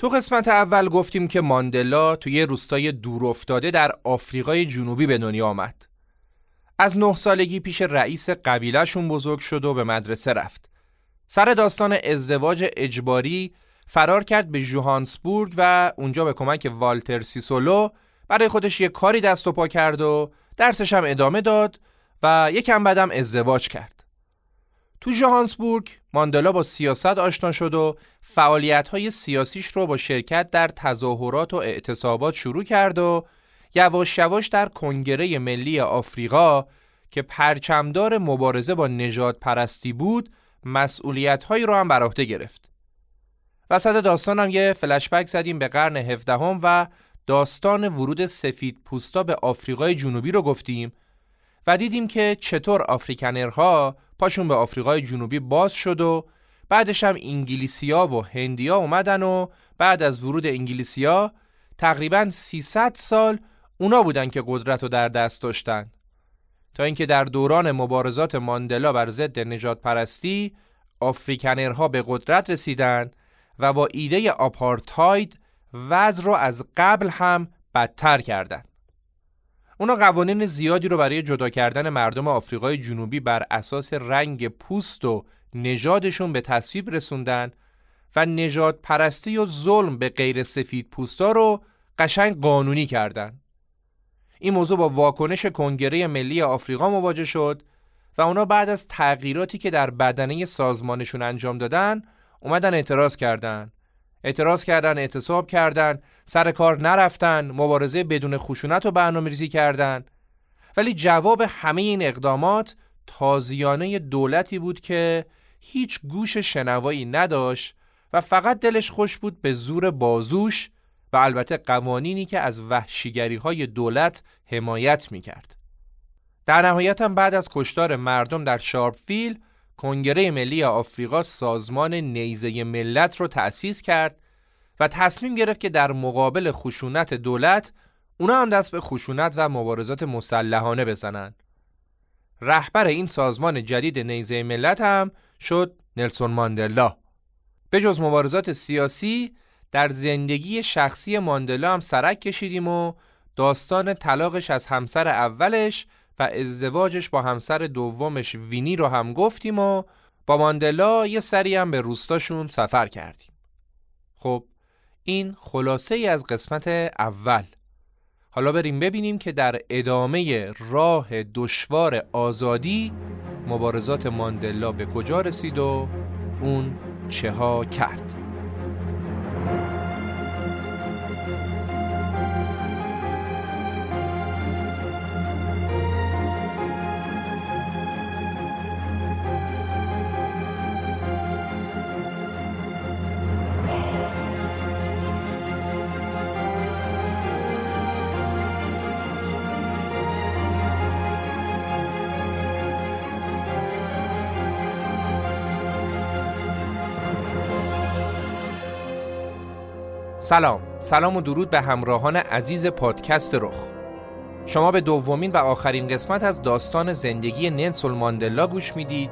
تو قسمت اول گفتیم که ماندلا توی روستای دورافتاده در آفریقای جنوبی به دنیا آمد. از نه سالگی پیش رئیس قبیلهشون بزرگ شد و به مدرسه رفت. سر داستان ازدواج اجباری فرار کرد به جوهانسبورگ و اونجا به کمک والتر سیسولو برای خودش یه کاری دست و پا کرد و درسش هم ادامه داد و یکم بعدم ازدواج کرد. تو جوهانسبورگ ماندلا با سیاست آشنا شد و فعالیت های سیاسیش رو با شرکت در تظاهرات و اعتصابات شروع کرد و یواش یواش در کنگره ملی آفریقا که پرچمدار مبارزه با نجات پرستی بود مسئولیت هایی رو هم بر عهده گرفت. وسط داستانم یه فلشبک زدیم به قرن هفدهم و داستان ورود سفید پوستا به آفریقای جنوبی رو گفتیم و دیدیم که چطور آفریکنرها پاشون به آفریقای جنوبی باز شد و بعدش هم انگلیسیا و هندیا اومدن و بعد از ورود انگلیسیا تقریبا 300 سال اونا بودن که قدرت رو در دست داشتن تا اینکه در دوران مبارزات ماندلا بر ضد نجات پرستی آفریکنرها به قدرت رسیدن و با ایده آپارتاید وضع رو از قبل هم بدتر کردند. اونا قوانین زیادی رو برای جدا کردن مردم آفریقای جنوبی بر اساس رنگ پوست و نژادشون به تصویب رسوندن و نجات پرستی و ظلم به غیر سفید پوستا رو قشنگ قانونی کردند. این موضوع با واکنش کنگره ملی آفریقا مواجه شد و اونا بعد از تغییراتی که در بدنه سازمانشون انجام دادن اومدن اعتراض کردن اعتراض کردن اعتصاب کردن سر کار نرفتن مبارزه بدون خشونت و برنامه ریزی کردن ولی جواب همه این اقدامات تازیانه دولتی بود که هیچ گوش شنوایی نداشت و فقط دلش خوش بود به زور بازوش و البته قوانینی که از وحشیگری های دولت حمایت می کرد. در نهایت هم بعد از کشتار مردم در شارپفیل کنگره ملی آفریقا سازمان نیزه ملت رو تأسیس کرد و تصمیم گرفت که در مقابل خشونت دولت اونا هم دست به خشونت و مبارزات مسلحانه بزنند. رهبر این سازمان جدید نیزه ملت هم شد نلسون ماندلا. به جز مبارزات سیاسی در زندگی شخصی ماندلا هم سرک کشیدیم و داستان طلاقش از همسر اولش و ازدواجش با همسر دومش وینی رو هم گفتیم و با ماندلا یه سری هم به روستاشون سفر کردیم. خب این خلاصه ای از قسمت اول. حالا بریم ببینیم که در ادامه راه دشوار آزادی مبارزات ماندلا به کجا رسید و اون چه ها کرد. سلام. سلام و درود به همراهان عزیز پادکست رخ. شما به دومین و آخرین قسمت از داستان زندگی نلسون ماندلا گوش می‌دید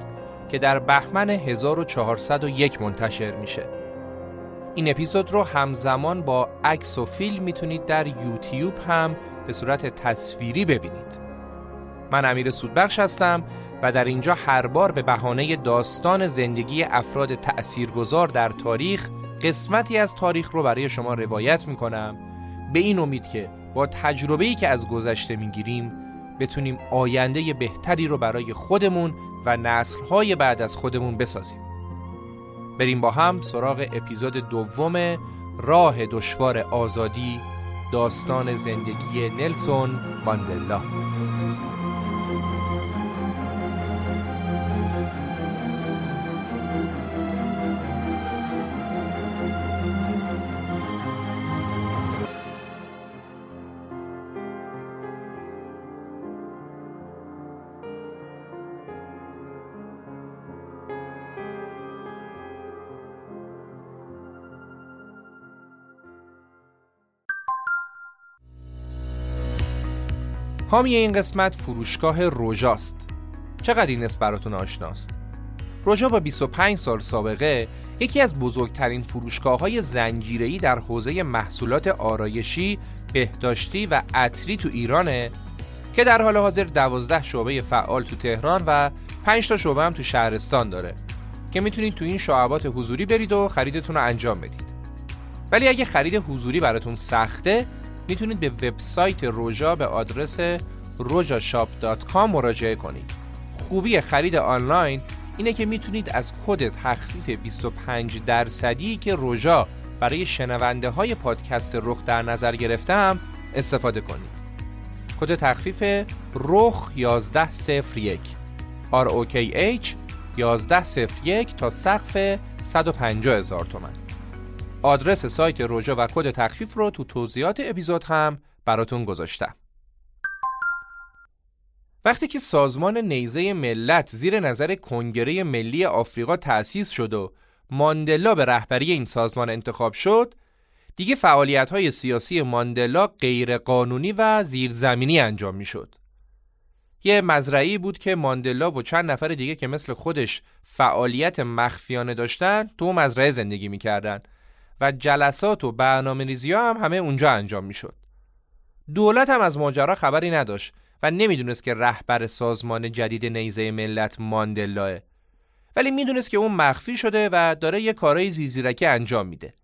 که در بهمن 1401 منتشر میشه. این اپیزود رو همزمان با عکس و فیلم می‌تونید در یوتیوب هم به صورت تصویری ببینید. من امیر سودبخش هستم و در اینجا هر بار به بهانه داستان زندگی افراد تأثیرگذار در تاریخ قسمتی از تاریخ رو برای شما روایت می‌کنم. به این امید که با تجربه‌ای که از گذشته می‌گیریم بتونیم آینده بهتری رو برای خودمون و نسلهای بعد از خودمون بسازیم. بریم با هم سراغ اپیزود دوم راه دشوار آزادی داستان زندگی نلسون ماندلا. حامی این قسمت فروشگاه روژاست چقدر این اسم براتون آشناست؟ روژا با 25 سال سابقه یکی از بزرگترین فروشگاه های زنجیره‌ای در حوزه محصولات آرایشی، بهداشتی و عطری تو ایرانه که در حال حاضر 12 شعبه فعال تو تهران و 5 تا شعبه هم تو شهرستان داره که می‌تونید تو این شعبات حضوری برید و خریدتون رو انجام بدید. ولی اگه خرید حضوری براتون سخته می‌تونید به وبسایت روژا به آدرس rojashop.com مراجعه کنید. خوبی خرید آنلاین اینه که می‌تونید از کد تخفیف 25 درصدی که روژا برای شنونده های پادکست رخ در نظر گرفتم استفاده کنید. کد تخفیف رخ 1101 ROKH 1101 تا سقف 150 هزار تومن. آدرس سایت روژا و کد تخفیف رو تو توضیحات اپیزود هم براتون گذاشتم. وقتی که سازمان نیزه ملت زیر نظر کنگره ملی آفریقا تأسیس شد و ماندلا به رهبری این سازمان انتخاب شد، دیگه فعالیت های سیاسی ماندلا غیر قانونی و زیرزمینی انجام می شد. یه مزرعی بود که ماندلا و چند نفر دیگه که مثل خودش فعالیت مخفیانه داشتن تو مزرعه زندگی می‌کردن و جلسات و برنامه ریزی هم همه اونجا انجام می‌شد. دولت هم از ماجرا خبری نداشت و نمی‌دونست که رهبر سازمان جدید نیزه ملت ماندلاه ولی می‌دونست که اون مخفی شده و داره یه کارای زیزیرکی انجام میده.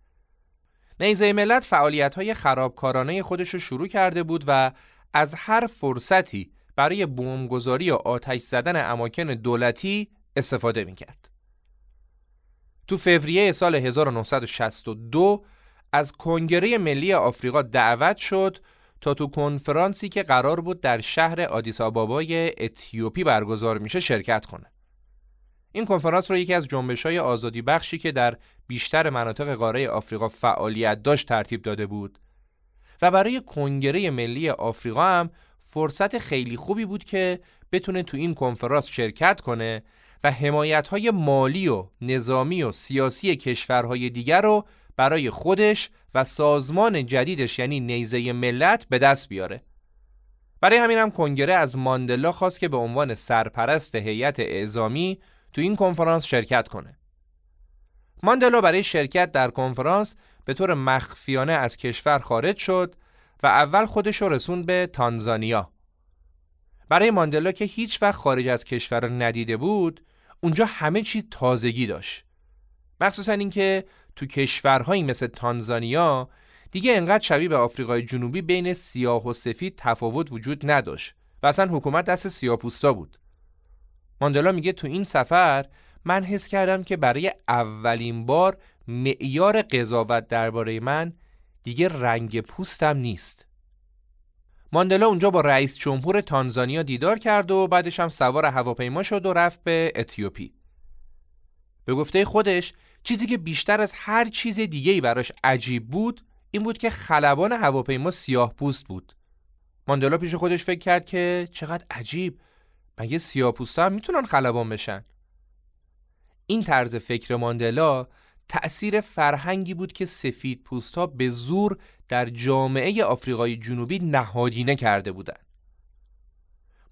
نیزه ملت فعالیت های خرابکارانه خودش رو شروع کرده بود و از هر فرصتی برای بومگذاری و آتش زدن اماکن دولتی استفاده می‌کرد. تو فوریه سال 1962 از کنگره ملی آفریقا دعوت شد تا تو کنفرانسی که قرار بود در شهر آدیس آبابای اتیوپی برگزار میشه شرکت کنه. این کنفرانس رو یکی از جنبش‌های آزادی بخشی که در بیشتر مناطق قاره آفریقا فعالیت داشت ترتیب داده بود و برای کنگره ملی آفریقا هم فرصت خیلی خوبی بود که بتونه تو این کنفرانس شرکت کنه و حمایت‌های مالی و نظامی و سیاسی کشورهای دیگر رو برای خودش و سازمان جدیدش یعنی نیزه ملت به دست بیاره. برای همین هم کنگره از ماندلا خواست که به عنوان سرپرست هیئت اعزامی تو این کنفرانس شرکت کنه. ماندلا برای شرکت در کنفرانس به طور مخفیانه از کشور خارج شد و اول خودش رو رسون به تانزانیا. برای ماندلا که هیچ وقت خارج از کشور ندیده بود، اونجا همه چی تازگی داشت. مخصوصا اینکه تو کشورهایی مثل تانزانیا دیگه انقدر شبیه به آفریقای جنوبی بین سیاه و سفید تفاوت وجود نداشت و اصلا حکومت دست سیاپوستا بود. ماندلا میگه تو این سفر من حس کردم که برای اولین بار معیار قضاوت درباره من دیگه رنگ پوستم نیست. ماندلا اونجا با رئیس جمهور تانزانیا دیدار کرد و بعدش هم سوار هواپیما شد و رفت به اتیوپی. به گفته خودش چیزی که بیشتر از هر چیز دیگه ای براش عجیب بود این بود که خلبان هواپیما سیاه پوست بود. ماندلا پیش خودش فکر کرد که چقدر عجیب مگه سیاه پوست هم می‌تونن خلبان بشن؟ این طرز فکر ماندلا تأثیر فرهنگی بود که سفید پوستا به زور در جامعه آفریقای جنوبی نهادینه کرده بودند.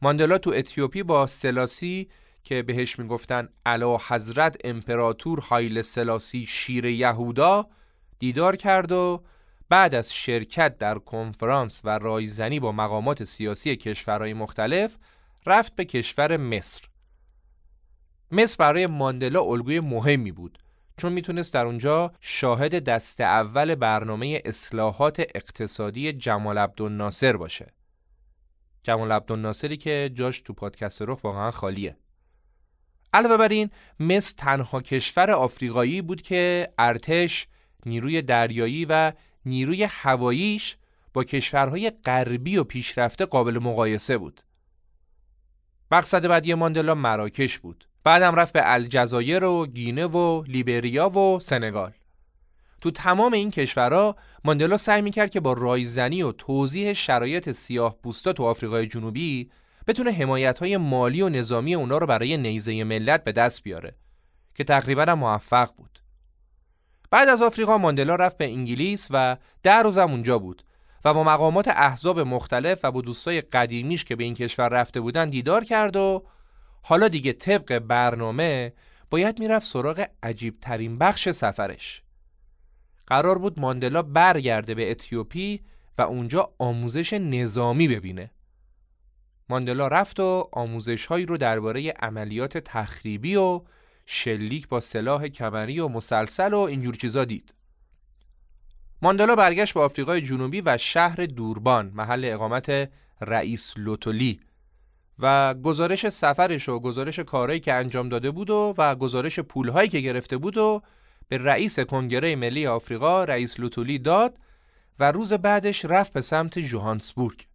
ماندلا تو اتیوپی با سلاسی که بهش می‌گفتن علا حضرت امپراتور هایل سلاسی شیر یهودا دیدار کرد و بعد از شرکت در کنفرانس و رایزنی با مقامات سیاسی کشورهای مختلف رفت به کشور مصر مصر برای ماندلا الگوی مهمی بود چون می‌تونست در اونجا شاهد دست اول برنامه اصلاحات اقتصادی جمال عبدالناصر باشه جمال عبدالناصری که جاش تو پادکست رو واقعا خالیه علاوه بر این مصر تنها کشور آفریقایی بود که ارتش نیروی دریایی و نیروی هواییش با کشورهای غربی و پیشرفته قابل مقایسه بود. مقصد بعدی ماندلا مراکش بود. بعدم رفت به الجزایر و گینه و لیبریا و سنگال. تو تمام این کشورها ماندلا سعی می‌کرد که با رایزنی و توضیح شرایط سیاه بوستا تو آفریقای جنوبی بتونه حمایت های مالی و نظامی اونا رو برای نیزه ملت به دست بیاره که تقریبا موفق بود. بعد از آفریقا ماندلا رفت به انگلیس و در روزم اونجا بود و با مقامات احزاب مختلف و با دوستای قدیمیش که به این کشور رفته بودن دیدار کرد و حالا دیگه طبق برنامه باید می‌رفت سراغ عجیب ترین بخش سفرش. قرار بود ماندلا برگرده به اتیوپی و اونجا آموزش نظامی ببینه. ماندلا رفت و آموزش هایی رو درباره عملیات تخریبی و شلیک با سلاح کمری و مسلسل و اینجور چیزا دید. ماندلا برگشت به آفریقای جنوبی و شهر دوربان محل اقامت رئیس لوتولی. و گزارش سفرش و گزارش کارهایی که انجام داده بود و, و گزارش پولهایی که گرفته بود و به رئیس کنگره ملی آفریقا رئیس لوتولی داد و روز بعدش رفت به سمت جوهانسبورگ.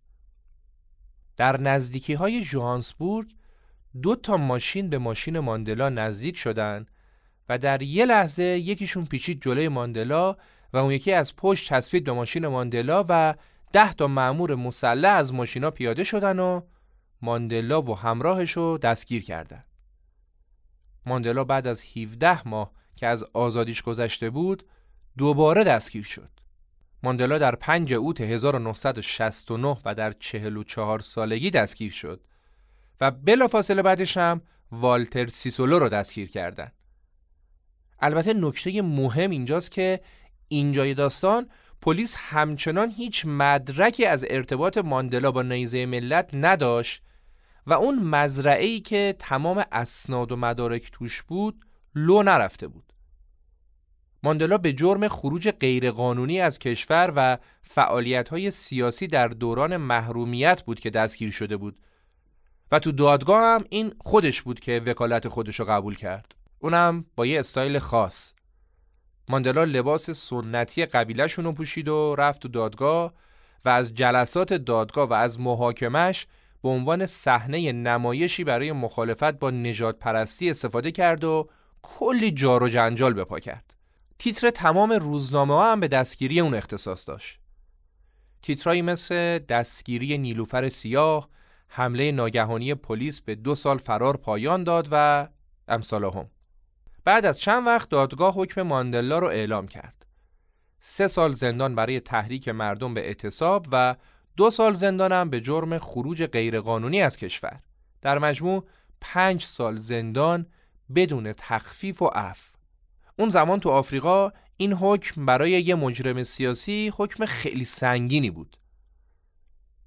در نزدیکی های جوهانسبورگ دو تا ماشین به ماشین ماندلا نزدیک شدن و در یه لحظه یکیشون پیچید جلوی ماندلا و اون یکی از پشت چسبید به ماشین ماندلا و ده تا مأمور مسلح از ماشینا پیاده شدن و ماندلا و همراهش رو دستگیر کردن. ماندلا بعد از 17 ماه که از آزادیش گذشته بود دوباره دستگیر شد. ماندلا در 5 اوت 1969 و در 44 سالگی دستگیر شد و بلافاصله بعدش هم والتر سیسولو رو دستگیر کردن البته نکته مهم اینجاست که اینجای داستان پلیس همچنان هیچ مدرکی از ارتباط ماندلا با نیزه ملت نداشت و اون مزرعه ای که تمام اسناد و مدارک توش بود لو نرفته بود. ماندلا به جرم خروج غیرقانونی از کشور و فعالیت سیاسی در دوران محرومیت بود که دستگیر شده بود. و تو دادگاه هم این خودش بود که وکالت خودش رو قبول کرد. اونم با یه استایل خاص. ماندلا لباس سنتی قبیلهشون رو پوشید و رفت تو دادگاه و از جلسات دادگاه و از محاکمش به عنوان صحنه نمایشی برای مخالفت با نجات پرستی استفاده کرد و کلی جار و جنجال بپا کرد. تیتر تمام روزنامه ها هم به دستگیری اون اختصاص داشت. تیترایی مثل دستگیری نیلوفر سیاه حمله ناگهانی پلیس به دو سال فرار پایان داد و امثالهم بعد از چند وقت دادگاه حکم ماندلا رو اعلام کرد. سه سال زندان برای تحریک مردم به اعتصاب و دو سال زندانم به جرم خروج غیرقانونی از کشور. در مجموع پنج سال زندان بدون تخفیف و عفو. اون زمان تو آفریقا این حکم برای یه مجرم سیاسی حکم خیلی سنگینی بود.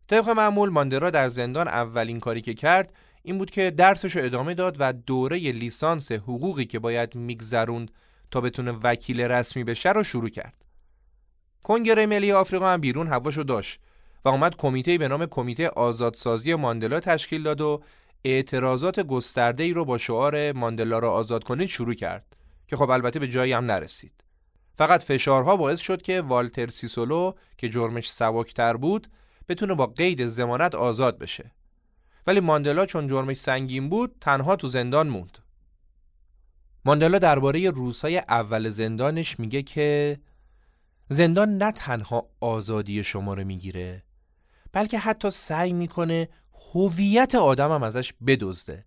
طبق معمول ماندرا در زندان اولین کاری که کرد این بود که درسش رو ادامه داد و دوره لیسانس حقوقی که باید میگذروند تا بتونه وکیل رسمی بشه رو شروع کرد. کنگره ملی آفریقا هم بیرون هواشو داشت. و اومد کمیته به نام کمیته آزادسازی ماندلا تشکیل داد و اعتراضات گسترده ای رو با شعار ماندلا را آزاد کنید شروع کرد که خب البته به جایی هم نرسید. فقط فشارها باعث شد که والتر سیسولو که جرمش سبکتر بود بتونه با قید زمانت آزاد بشه ولی ماندلا چون جرمش سنگین بود تنها تو زندان موند ماندلا درباره روزهای اول زندانش میگه که زندان نه تنها آزادی شما رو می‌گیره بلکه حتی سعی می‌کنه هویت آدمم ازش بدزده.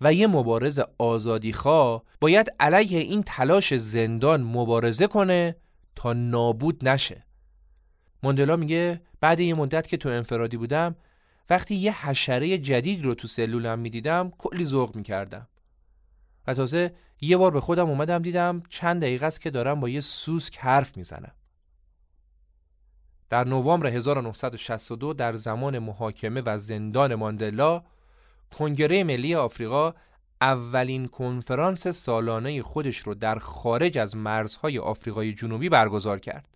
و یه مبارز آزادیخواه باید علیه این تلاش زندان مبارزه کنه تا نابود نشه. ماندلا میگه بعد یه مدت که تو انفرادی بودم وقتی یه حشره جدید رو تو سلولم می‌دیدم کلی ذوق می‌کردم. و تازه یه بار به خودم اومدم دیدم چند دقیقه است که دارم با یه سوسک حرف می‌زنم. در نوامبر 1962 در زمان محاکمه و زندان ماندلا کنگره ملی آفریقا اولین کنفرانس سالانه خودش رو در خارج از مرزهای آفریقای جنوبی برگزار کرد.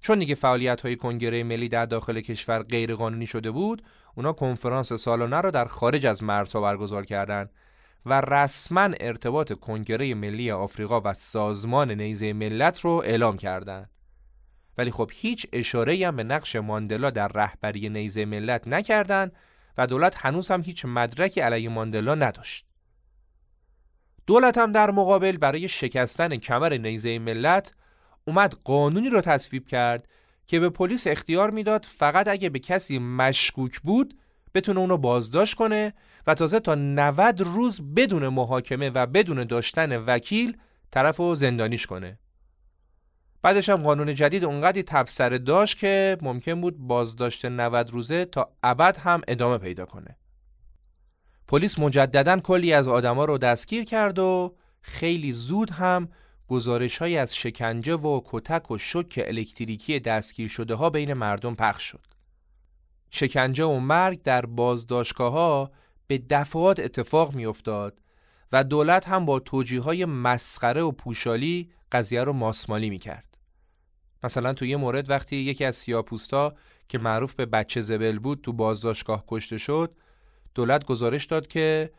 چون دیگه فعالیت های کنگره ملی در داخل کشور غیرقانونی شده بود، اونا کنفرانس سالانه رو در خارج از مرزها برگزار کردند و رسما ارتباط کنگره ملی آفریقا و سازمان نیزه ملت رو اعلام کردند. ولی خب هیچ اشاره هم به نقش ماندلا در رهبری نیزه ملت نکردند و دولت هنوز هم هیچ مدرکی علیه ماندلا نداشت. دولت هم در مقابل برای شکستن کمر نیزه ملت اومد قانونی رو تصویب کرد که به پلیس اختیار می‌داد فقط اگه به کسی مشکوک بود بتونه اونو بازداشت کنه و تازه تا 90 روز بدون محاکمه و بدون داشتن وکیل طرف رو زندانیش کنه بعدش هم قانون جدید اونقدی تبصره داشت که ممکن بود بازداشت 90 روزه تا ابد هم ادامه پیدا کنه. پلیس مجددا کلی از آدما رو دستگیر کرد و خیلی زود هم گزارش های از شکنجه و کتک و شک الکتریکی دستگیر شده ها بین مردم پخش شد. شکنجه و مرگ در بازداشتگاه ها به دفعات اتفاق می افتاد و دولت هم با توجیه های مسخره و پوشالی قضیه رو ماسمالی می کرد. مثلا تو یه مورد وقتی یکی از سیاپوستا که معروف به بچه زبل بود تو بازداشتگاه کشته شد دولت گزارش داد که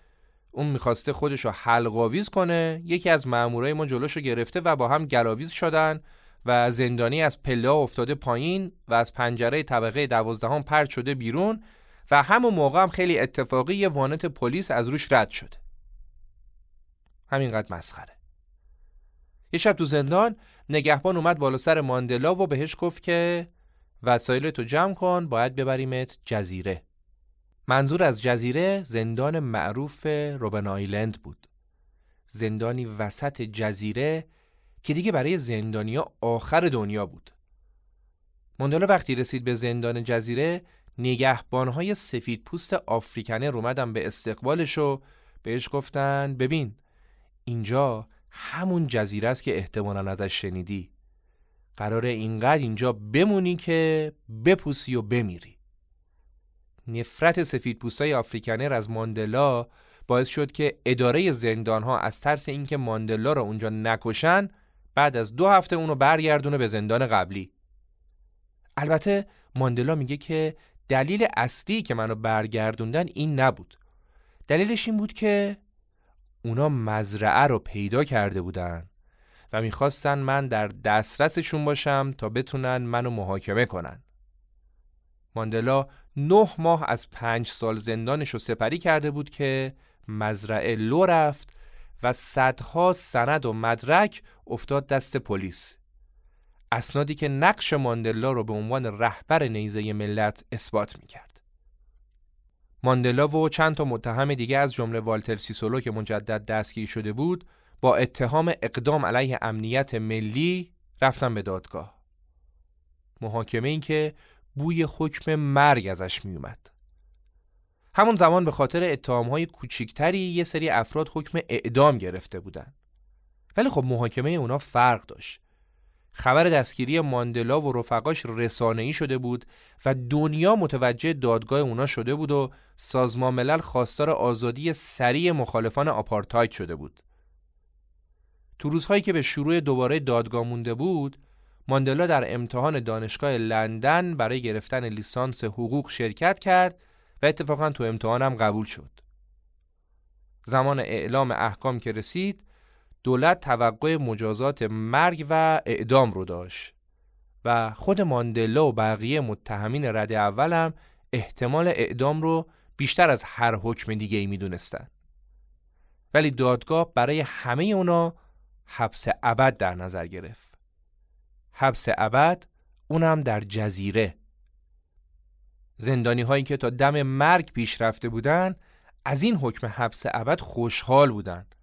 اون می‌خواسته خودش رو حلقاویز کنه یکی از مامورای ما جلوش رو گرفته و با هم گلاویز شدن و زندانی از پله افتاده پایین و از پنجره طبقه دوازدهم پرد شده بیرون و همون موقع هم خیلی اتفاقی یه وانت پلیس از روش رد شده. همینقدر مسخره. یه شب تو زندان نگهبان اومد بالا سر ماندلا و بهش گفت که وسایل تو جمع کن باید ببریمت جزیره. منظور از جزیره زندان معروف روبن آیلند بود. زندانی وسط جزیره که دیگه برای زندانیا آخر دنیا بود. ماندلا وقتی رسید به زندان جزیره نگهبانهای سفید پوست آفریکنه اومدن به استقبالش و بهش گفتن ببین اینجا همون جزیره است که احتمالا ازش شنیدی. قراره اینقدر اینجا بمونی که بپوسی و بمیری. نفرت سفید پوستای آفریکنر از ماندلا باعث شد که اداره زندان ها از ترس اینکه ماندلا رو اونجا نکشن بعد از دو هفته اونو برگردونه به زندان قبلی. البته ماندلا میگه که دلیل اصلی که منو برگردوندن این نبود. دلیلش این بود که اونا مزرعه رو پیدا کرده بودن و می‌خواستن من در دسترسشون باشم تا بتونن منو محاکمه کنن. ماندلا نه ماه از پنج سال زندانش رو سپری کرده بود که مزرعه لو رفت و صدها سند و مدرک افتاد دست پلیس. اسنادی که نقش ماندلا رو به عنوان رهبر نیزه ملت اثبات می‌کرد. ماندلا و چند تا متهم دیگه از جمله والتر سیسولو که مجدد دستگیر شده بود با اتهام اقدام علیه امنیت ملی رفتن به دادگاه. محاکمه این که بوی حکم مرگ ازش می اومد. همون زمان به خاطر اتهامهای کوچیکتری یه سری افراد حکم اعدام گرفته بودن. ولی خب محاکمه اونا فرق داشت. خبر دستگیری ماندلا و رفقاش رسانه‌ای شده بود و دنیا متوجه دادگاه اونا شده بود و سازمان ملل خواستار آزادی سریع مخالفان آپارتاید شده بود. تو روزهایی که به شروع دوباره دادگاه مونده بود، ماندلا در امتحان دانشگاه لندن برای گرفتن لیسانس حقوق شرکت کرد و اتفاقا تو امتحانم قبول شد. زمان اعلام احکام که رسید، دولت توقع مجازات مرگ و اعدام رو داشت و خود ماندلا و بقیه متهمین رد اول هم احتمال اعدام رو بیشتر از هر حکم دیگه ای می دونستن. ولی دادگاه برای همه اونا حبس ابد در نظر گرفت. حبس ابد اونم در جزیره. زندانی هایی که تا دم مرگ پیش رفته بودن از این حکم حبس ابد خوشحال بودند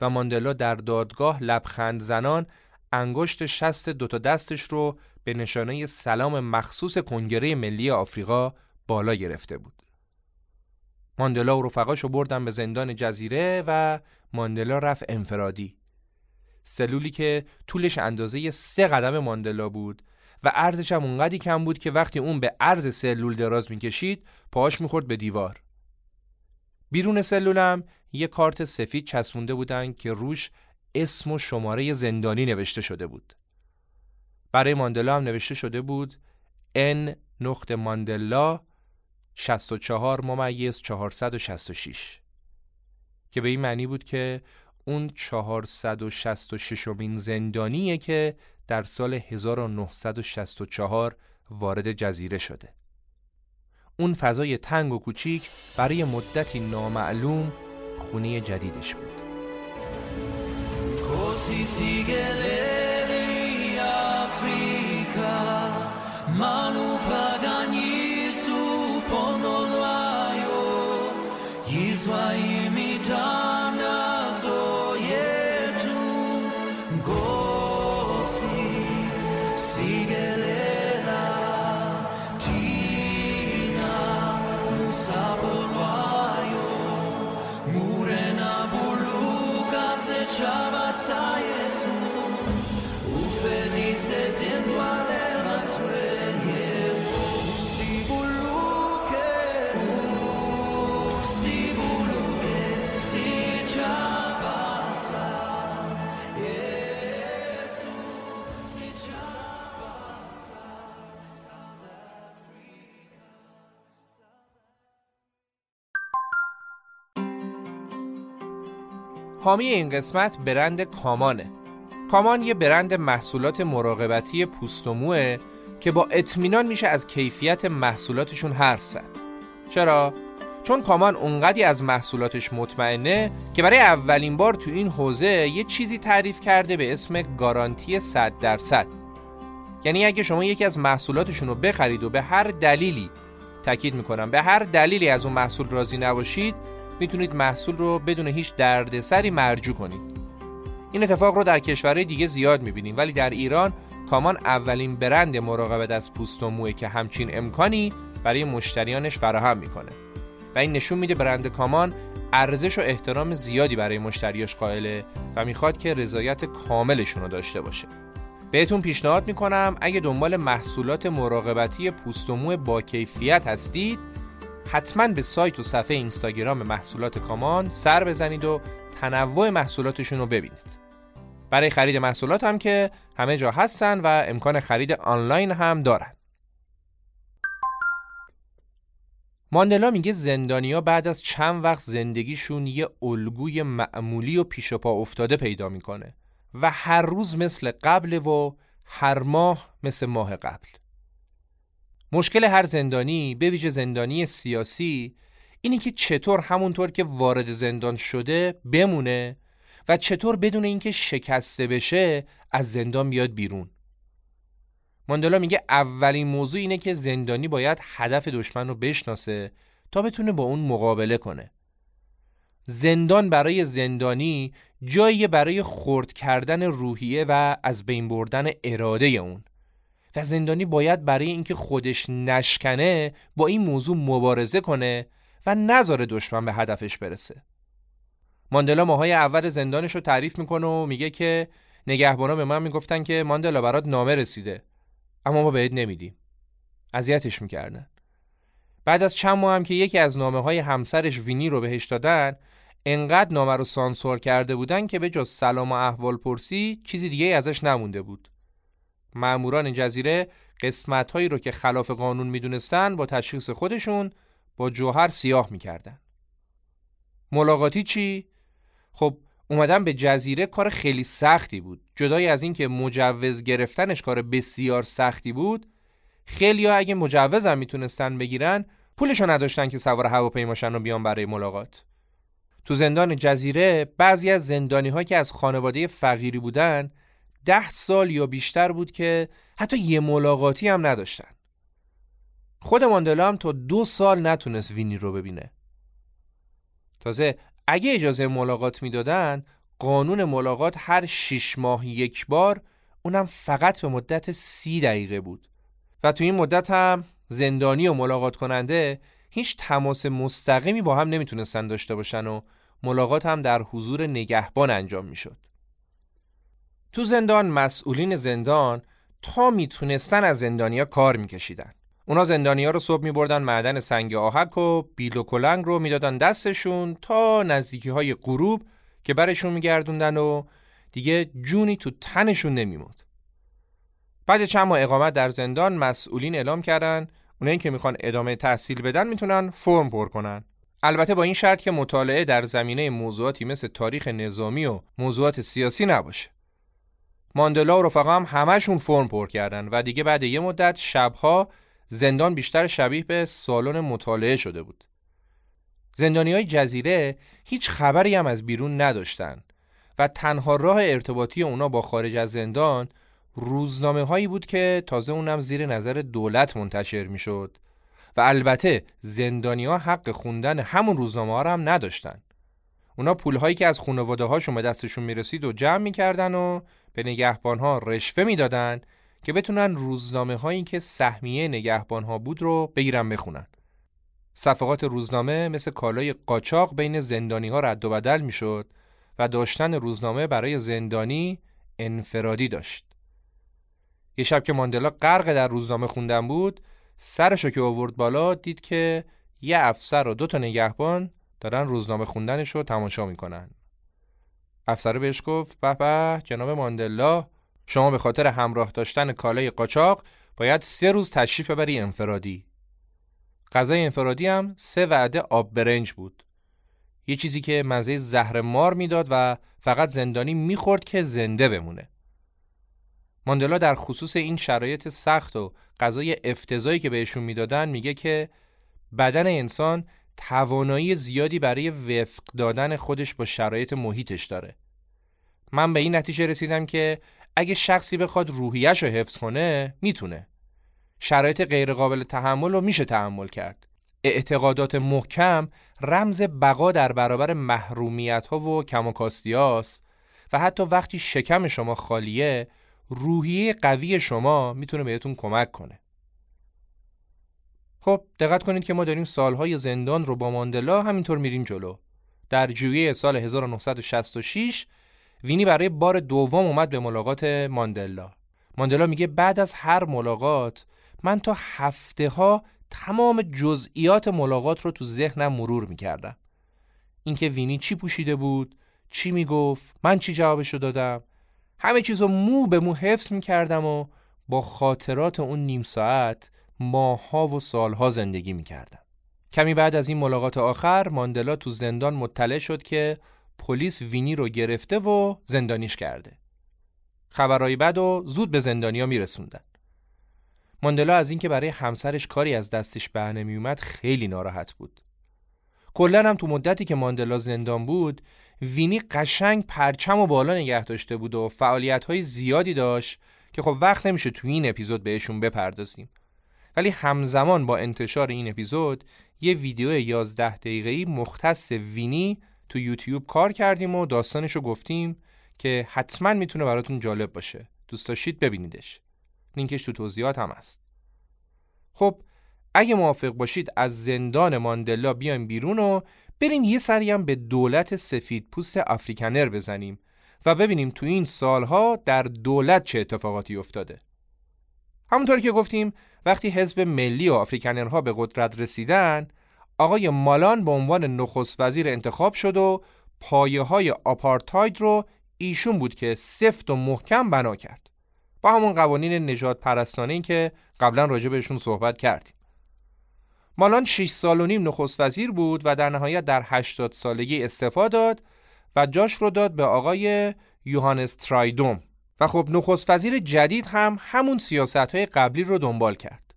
و ماندلا در دادگاه لبخند زنان انگشت شست دوتا دستش رو به نشانه سلام مخصوص کنگره ملی آفریقا بالا گرفته بود. ماندلا و رفقاشو بردن به زندان جزیره و ماندلا رفت انفرادی. سلولی که طولش اندازه سه قدم ماندلا بود و عرضش هم اونقدی کم بود که وقتی اون به عرض سلول دراز می‌کشید پاهاش می‌خورد به دیوار. بیرون سلولم یه کارت سفید چسبونده بودن که روش اسم و شماره زندانی نوشته شده بود. برای ماندلا هم نوشته شده بود N نقط ماندلا 64 ممیز 466 که به این معنی بود که اون 466 مین زندانیه که در سال 1964 وارد جزیره شده اون فضای تنگ و کوچیک برای مدتی نامعلوم خونه جدیدش بود. حامی این قسمت برند کامانه. کامان یه برند محصولات مراقبتی پوست و موه که با اطمینان میشه از کیفیت محصولاتشون حرف زد. چرا؟ چون کامان اونقدی از محصولاتش مطمئنه که برای اولین بار تو این حوزه یه چیزی تعریف کرده به اسم گارانتی 100 درصد. یعنی اگه شما یکی از محصولاتشون رو بخرید و به هر دلیلی تاکید می‌کنم به هر دلیلی از اون محصول راضی نباشید می‌تونید محصول رو بدون هیچ دردسری مرجو کنید. این اتفاق رو در کشورهای دیگه زیاد می‌بینیم ولی در ایران کامان اولین برند مراقبت از پوست و موه که همچین امکانی برای مشتریانش فراهم می‌کنه. و این نشون میده برند کامان ارزش و احترام زیادی برای مشتریاش قائله و می‌خواد که رضایت کاملشون رو داشته باشه. بهتون پیشنهاد می‌کنم اگه دنبال محصولات مراقبتی پوست و مو با کیفیت هستید حتما به سایت و صفحه اینستاگرام محصولات کامان سر بزنید و تنوع محصولاتشون رو ببینید. برای خرید محصولات هم که همه جا هستن و امکان خرید آنلاین هم دارن. ماندلا میگه زندانیا بعد از چند وقت زندگیشون یه الگوی معمولی و پیش پا افتاده پیدا می‌کنه و هر روز مثل قبل و هر ماه مثل ماه قبل. مشکل هر زندانی به ویژه زندانی سیاسی اینه که چطور همونطور که وارد زندان شده بمونه و چطور بدون اینکه شکسته بشه از زندان بیاد بیرون. ماندلا میگه اولین موضوع اینه که زندانی باید هدف دشمن رو بشناسه تا بتونه با اون مقابله کنه. زندان برای زندانی جایی برای خرد کردن روحیه و از بین بردن اراده اون. و زندانی باید برای اینکه خودش نشکنه با این موضوع مبارزه کنه و نذاره دشمن به هدفش برسه. ماندلا ماهای اول زندانش رو تعریف می‌کنه و میگه که نگهبانا به من می‌گفتن که ماندلا برات نامه رسیده اما ما بهت نمیدیم. اذیتش می‌کردن. بعد از چند ماه هم که یکی از نامه های همسرش وینی رو بهش دادن انقدر نامه رو سانسور کرده بودن که به جز سلام و احوال پرسی چیزی دیگه ازش نمونده بود. ماموران جزیره قسمت هایی رو که خلاف قانون می‌دونستن با تشخیص خودشون با جوهر سیاه می‌کردن. ملاقاتی چی؟ خب اومدن به جزیره کار خیلی سختی بود. جدای از اینکه مجوز گرفتنش کار بسیار سختی بود خیلی ها اگه مجوز هم می‌تونستن بگیرن پولشو نداشتن که سوار هواپیماشن رو بیان برای ملاقات. تو زندان جزیره بعضی از زندانی ها که از خانواده فقیری بودن ده سال یا بیشتر بود که حتی یه ملاقاتی هم نداشتن. خود ماندلا هم تا دو سال نتونست وینی رو ببینه. تازه اگه اجازه ملاقات می‌دادن قانون ملاقات هر شیش ماه یک بار اونم فقط به مدت سی دقیقه بود. و تو این مدت هم زندانی و ملاقات کننده هیچ تماس مستقیمی با هم نمی‌تونستن داشته باشن و ملاقات هم در حضور نگهبان انجام می‌شد. تو زندان مسئولین زندان تا می‌تونستن از زندانیا کار میکشیدن. اونا زندانیا رو صبح میبردن معدن سنگ آهک و بیل و کلنگ رو می‌دادن دستشون تا نزدیکی های غروب که برشون میگردوندن و دیگه جونی تو تنشون نمیمود. بعد چند ماه اقامت در زندان مسئولین اعلام کردن اونایی که می‌خوان ادامه تحصیل بدن می‌تونن فرم پر کنن. البته با این شرط که مطالعه در زمینه موضوعاتی مثل تاریخ نظامی و موضوعات سیاسی نباشه. ماندلا و رفقا هم همشون فرم پر کردن و دیگه بعد یه مدت شبها زندان بیشتر شبیه به سالن مطالعه شده بود. زندانی های جزیره هیچ خبری هم از بیرون نداشتن و تنها راه ارتباطی اونا با خارج از زندان روزنامه هایی بود که تازه اونم زیر نظر دولت منتشر می‌شد و البته زندانی ها حق خوندن همون روزنامه ها رو هم نداشتن اونا پول هایی که از خانواده هاشون به دستشون می‌رسید و جمع می‌کردن و به نگهبان ها رشوه می‌دادن که بتونن روزنامه هایی که سهمیه نگهبان ها بود رو بگیرن بخونن. صفحات روزنامه مثل کالای قاچاق بین زندانی ها رد و بدل می‌شد و داشتن روزنامه برای زندانی انفرادی داشت. یه شب که ماندلا غرق در روزنامه خوندن بود سرشو که آورد بالا دید که یه افسر و دو تا نگهبان دارن روزنامه خوندنش رو تماشا می‌کنن. افسر بهش گفت به به جناب ماندلا شما به خاطر همراه داشتن کالای قاچاق باید سه روز تشریف ببری انفرادی. غذای انفرادی هم سه وعده آب برنج بود. یه چیزی که مزه زهر مار می‌داد و فقط زندانی می‌خورد که زنده بمونه. ماندلا در خصوص این شرایط سخت و غذای افتضایی که بهشون می‌دادن میگه که بدن انسان توانایی زیادی برای وفق دادن خودش با شرایط محیطش داره. من به این نتیجه رسیدم که اگه شخصی بخواد روحیش رو حفظ کنه می‌تونه. شرایط غیرقابل تحمل رو میشه تحمل کرد. اعتقادات محکم رمز بقا در برابر محرومیت ها و کم و و حتی وقتی شکم شما خالیه روحیه قوی شما می‌تونه بهتون کمک کنه خب دقت کنید که ما داریم سالهای زندان رو با ماندلا همینطور میریم جلو. در ژوئیه سال 1966 وینی برای بار دوم اومد به ملاقات ماندلا. ماندلا میگه بعد از هر ملاقات من تا هفته ها تمام جزئیات ملاقات رو تو ذهنم مرور می‌کردم. اینکه وینی چی پوشیده بود چی می‌گفت من چی جوابشو دادم همه چیزو مو به مو حفظ می‌کردم و با خاطرات اون نیم ساعت ماها و سالها زندگی می‌کردم. کمی بعد از این ملاقات آخر ماندلا تو زندان مطلع شد که پلیس وینی رو گرفته و زندانیش کرده. خبرهای بد و زود به زندانیا میرسوندن. ماندلا از اینکه برای همسرش کاری از دستش بر نمیومد خیلی ناراحت بود. کلا هم تو مدتی که ماندلا زندان بود وینی قشنگ پرچم و بالا نگه داشته بود و فعالیت های زیادی داشت که خب وقت نمیشه تو این اپیزود بهشون بپردازیم. ولی همزمان با انتشار این اپیزود یه ویدیو 11 دقیقه‌ای مختص وینی تو یوتیوب کار کردیم و داستانشو گفتیم که حتما می‌تونه براتون جالب باشه. دوست داشتید ببینیدش. لینکش تو توضیحات هم هست. خب اگه موافق باشید از زندان ماندلا بیایم بیرون و بریم یه سری هم به دولت سفید پوست افریکنر بزنیم و ببینیم تو این سالها در دولت چه اتفاقاتی افتاده. همونطور که گفتیم وقتی حزب ملی و افریکنرها به قدرت رسیدن آقای مالان به عنوان نخست وزیر انتخاب شد و پایه های آپارتاید رو ایشون بود که سفت و محکم بنا کرد. با همون قوانین نجات پرستانه که قبلا راجع بهشون صحبت کردیم. مالان 6 سال و نیم نخست وزیر بود و در نهایت در 80 سالگی استعفا داد و جاش رو داد به آقای یوهانس ترایدوم. و خب نخست وزیر جدید هم همون سیاست های قبلی رو دنبال کرد.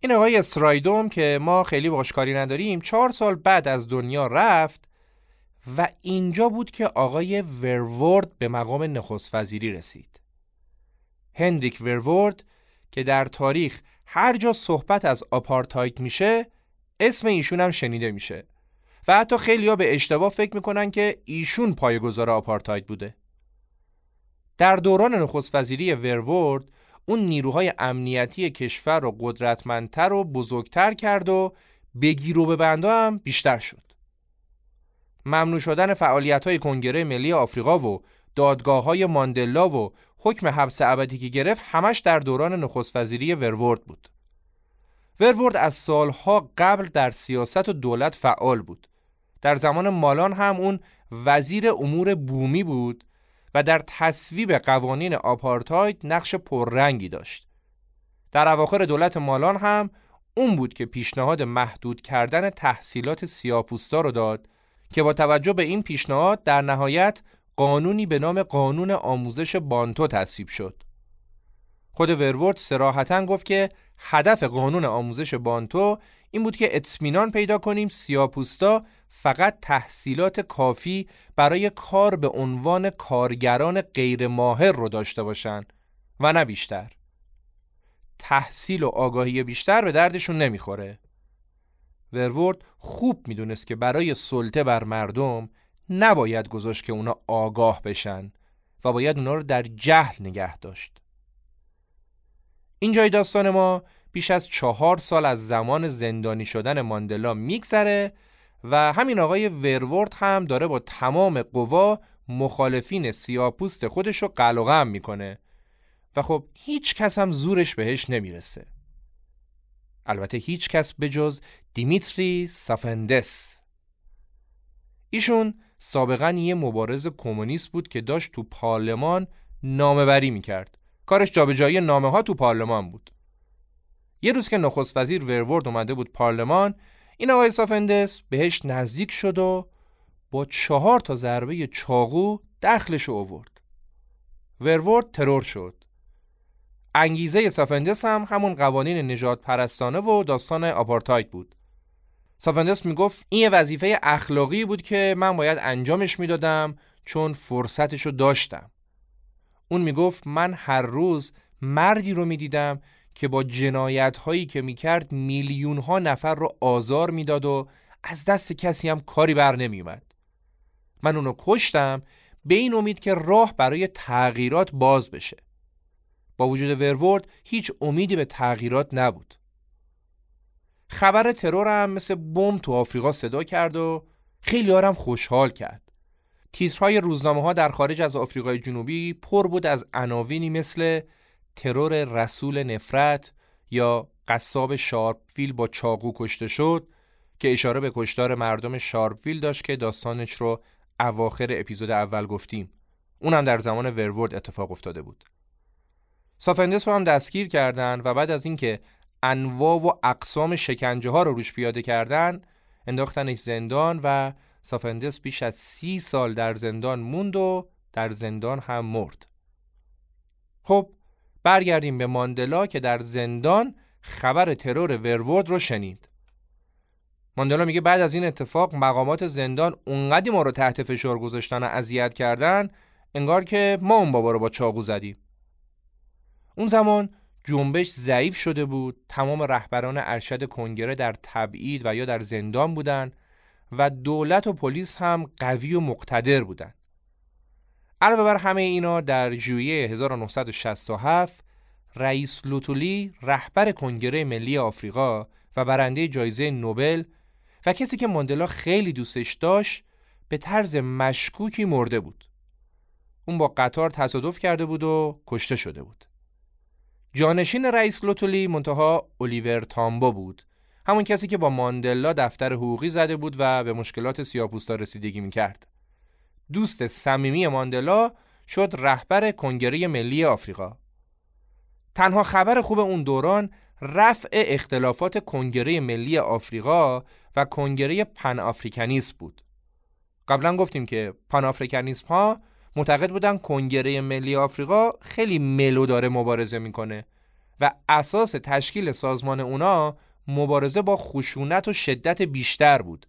این آقای استرایدوم که ما خیلی باش کاری نداریم چهار سال بعد از دنیا رفت و اینجا بود که آقای ورورد به مقام نخست وزیری رسید. هندریک ورورد که در تاریخ هر جا صحبت از آپارتاید میشه اسم ایشون هم شنیده میشه و حتی خیلیا به اشتباه فکر می‌کنن که ایشون پایه‌گذار آپارتاید بوده. در دوران نخست وزیری ورورد اون نیروهای امنیتی کشور رو قدرتمندتر و بزرگتر کرد و بگیر و ببنده هم بیشتر شد. ممنوع شدن فعالیت های کنگره ملی آفریقا و دادگاه های ماندلا و حکم حبس ابدی که گرفت همش در دوران نخست وزیری ورورد بود. ورورد از سالها قبل در سیاست و دولت فعال بود. در زمان مالان هم اون وزیر امور بومی بود و در تصویب قوانین آپارتاید نقش پررنگی داشت. در اواخر دولت مالان هم اون بود که پیشنهاد محدود کردن تحصیلات سیاپوستا رو داد که با توجه به این پیشنهاد در نهایت قانونی به نام قانون آموزش بانتو تصویب شد. خود ورورد سراحتا گفت که هدف قانون آموزش بانتو این بود که اطمینان پیدا کنیم سیاپوستا فقط تحصیلات کافی برای کار به عنوان کارگران غیر ماهر رو داشته باشن و نه بیشتر. تحصیل و آگاهی بیشتر به دردشون نمی‌خوره. ورورد خوب می‌دونست که برای سلطه بر مردم نباید گذاشت که اونا آگاه بشن و باید اونا رو در جهل نگه داشت. اینجای داستان ما بیش از چهار سال از زمان زندانی شدن ماندلا میگذره و همین آقای ورورد هم داره با تمام قوا مخالفین سیاپوست خودش رو قلقم می‌کنه. و خب هیچ کس هم زورش بهش نمی‌رسه. البته هیچ کس به جز دیمیتری سافندس. ایشون سابقا یه مبارز کمونیست بود که داشت تو پارلمان نامه بری می‌کرد. کارش جابجایی نامه ها تو پارلمان بود. یه روز که نخست وزیر ورورد اومده بود پارلمان این آقای سافندس بهش نزدیک شد و با چهار تا ضربه چاقو دخلش اوورد ورورد ترور شد. انگیزه سافندس هم همون قوانین نجات پرستانه و داستان آپارتاید بود. سافندس می‌گفت این یه وظیفه اخلاقی بود که من باید انجامش می‌دادم چون فرصتش رو داشتم. اون می‌گفت من هر روز مردی رو می‌دیدم که با جنایت هایی که می‌کرد میلیون ها نفر رو آزار می‌داد و از دست کسی هم کاری بر نمیومد من اونو کشتم به این امید که راه برای تغییرات باز بشه. با وجود فرورد هیچ امیدی به تغییرات نبود. خبر ترور هم مثل بمب تو آفریقا صدا کرد و خیلی هم خوشحال کرد. تیترهای روزنامه ها در خارج از آفریقای جنوبی پر بود از عناوینی مثل ترور رسول نفرت یا قصاب شارپویل با چاقو کشته شد که اشاره به کشتار مردم شارپویل داشت که داستانش رو اواخر اپیزود اول گفتیم. اونم در زمان ورورد اتفاق افتاده بود. سافندس رو هم دستگیر کردند و بعد از اینکه انواع و اقسام شکنجه ها رو روش پیاده کردن انداختنش زندان و سافندس بیش از سی سال در زندان موند و در زندان هم مرد. خب برگردیم به ماندلا که در زندان خبر ترور ورورد رو شنید. ماندلا میگه بعد از این اتفاق مقامات زندان اونقدی ما رو تحت فشار گذاشتن و اذیت کردن انگار که ما اون بابا رو با چاقو زدیم. اون زمان جنبش ضعیف شده بود تمام رهبران ارشد کنگره در تبعید و یا در زندان بودند و دولت و پلیس هم قوی و مقتدر بودند علاوه بر همه اینا در ژوئیه 1967 رئیس لوتولی رهبر کنگره ملی آفریقا و برنده جایزه نوبل و کسی که ماندلا خیلی دوستش داشت به طرز مشکوکی مرده بود. اون با قطار تصادف کرده بود و کشته شده بود. جانشین رئیس لوتولی منتها الیور تامبو بود. همون کسی که با ماندلا دفتر حقوقی زده بود و به مشکلات سیاپوستا رسیدگی می‌کرد. دوست صمیمی ماندلا شد رهبر کنگره ملی آفریقا. تنها خبر خوب اون دوران رفع اختلافات کنگره ملی آفریقا و کنگره پن آفریکنیسم بود. قبلا گفتیم که پن آفریکنیسم ها معتقد بودن کنگره ملی آفریقا خیلی ملو داره مبارزه می‌کنه و اساس تشکیل سازمان اونا مبارزه با خشونت و شدت بیشتر بود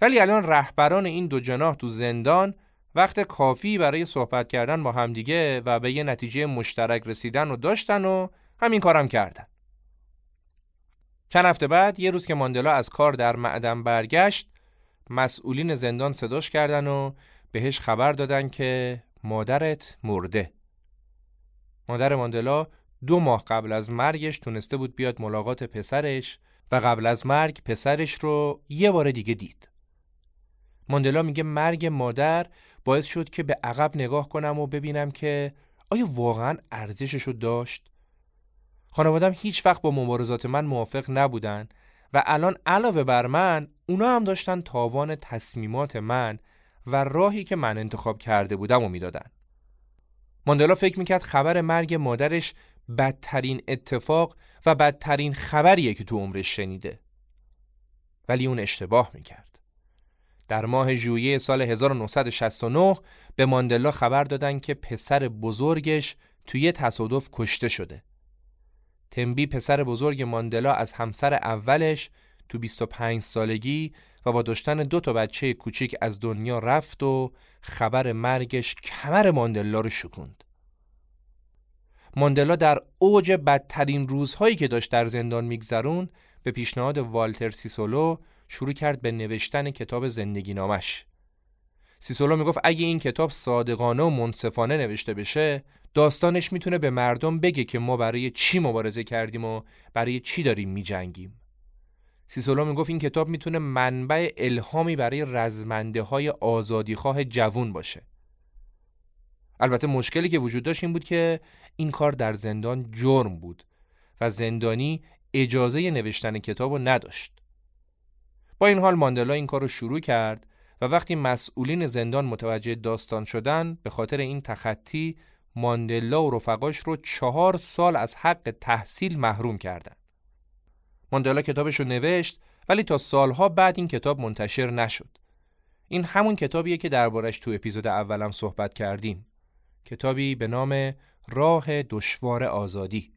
ولی الان رهبران این دو جناح تو زندان وقت کافی برای صحبت کردن با همدیگه و به یه نتیجه مشترک رسیدن و داشتن و همین کارم کردن چند هفته بعد یه روز که ماندلا از کار در معدن برگشت مسئولین زندان صداش کردن و بهش خبر دادن که مادرت مرده. مادر ماندلا دو ماه قبل از مرگش تونسته بود بیاد ملاقات پسرش و قبل از مرگ پسرش رو یه بار دیگه دید. ماندلا میگه مرگ مادر باعث شد که به عقب نگاه کنم و ببینم که آیا واقعا ارزشش رو داشت؟ خانوادم هیچ وقت با مبارزات من موافق نبودن و الان علاوه بر من اونا هم داشتن تاوان تصمیمات من و راهی که من انتخاب کرده بودم و می‌دادن. ماندلا فکر می‌کرد خبر مرگ مادرش بدترین اتفاق و بدترین خبریه که تو عمرش شنیده. ولی اون اشتباه می‌کرد. در ماه ژوئیه سال 1969 به ماندلا خبر دادن که پسر بزرگش توی تصادف کشته شده. تنبی پسر بزرگ ماندلا از همسر اولش تو 25 سالگی و با داشتن دو تا بچه کوچیک از دنیا رفت و خبر مرگش کمر ماندلا رو شکوند. ماندلا در اوج بدترین روزهایی که داشت در زندان میگذرون به پیشنهاد والتر سیسولو شروع کرد به نوشتن کتاب زندگی نامش. سیسولو می‌گفت اگه این کتاب صادقانه و منصفانه نوشته بشه داستانش می‌تونه به مردم بگه که ما برای چی مبارزه کردیم و برای چی داریم میجنگیم. سیسولو می‌گفت این کتاب می‌تونه منبع الهامی برای رزمنده های آزادیخواه جوون باشه. البته مشکلی که وجود داشت این بود که این کار در زندان جرم بود و زندانی اجازه نوشتن کتاب رو نداشت. با این حال ماندلا این کار رو شروع کرد و وقتی مسئولین زندان متوجه داستان شدن به خاطر این تخطی ماندلا و رفقاش رو چهار سال از حق تحصیل محروم کردند. ماندلا کتابش رو نوشت ولی تا سالها بعد این کتاب منتشر نشد. این همون کتابیه که دربارش تو اپیزود اولم صحبت کردیم. کتابی به نام راه دشوار آزادی.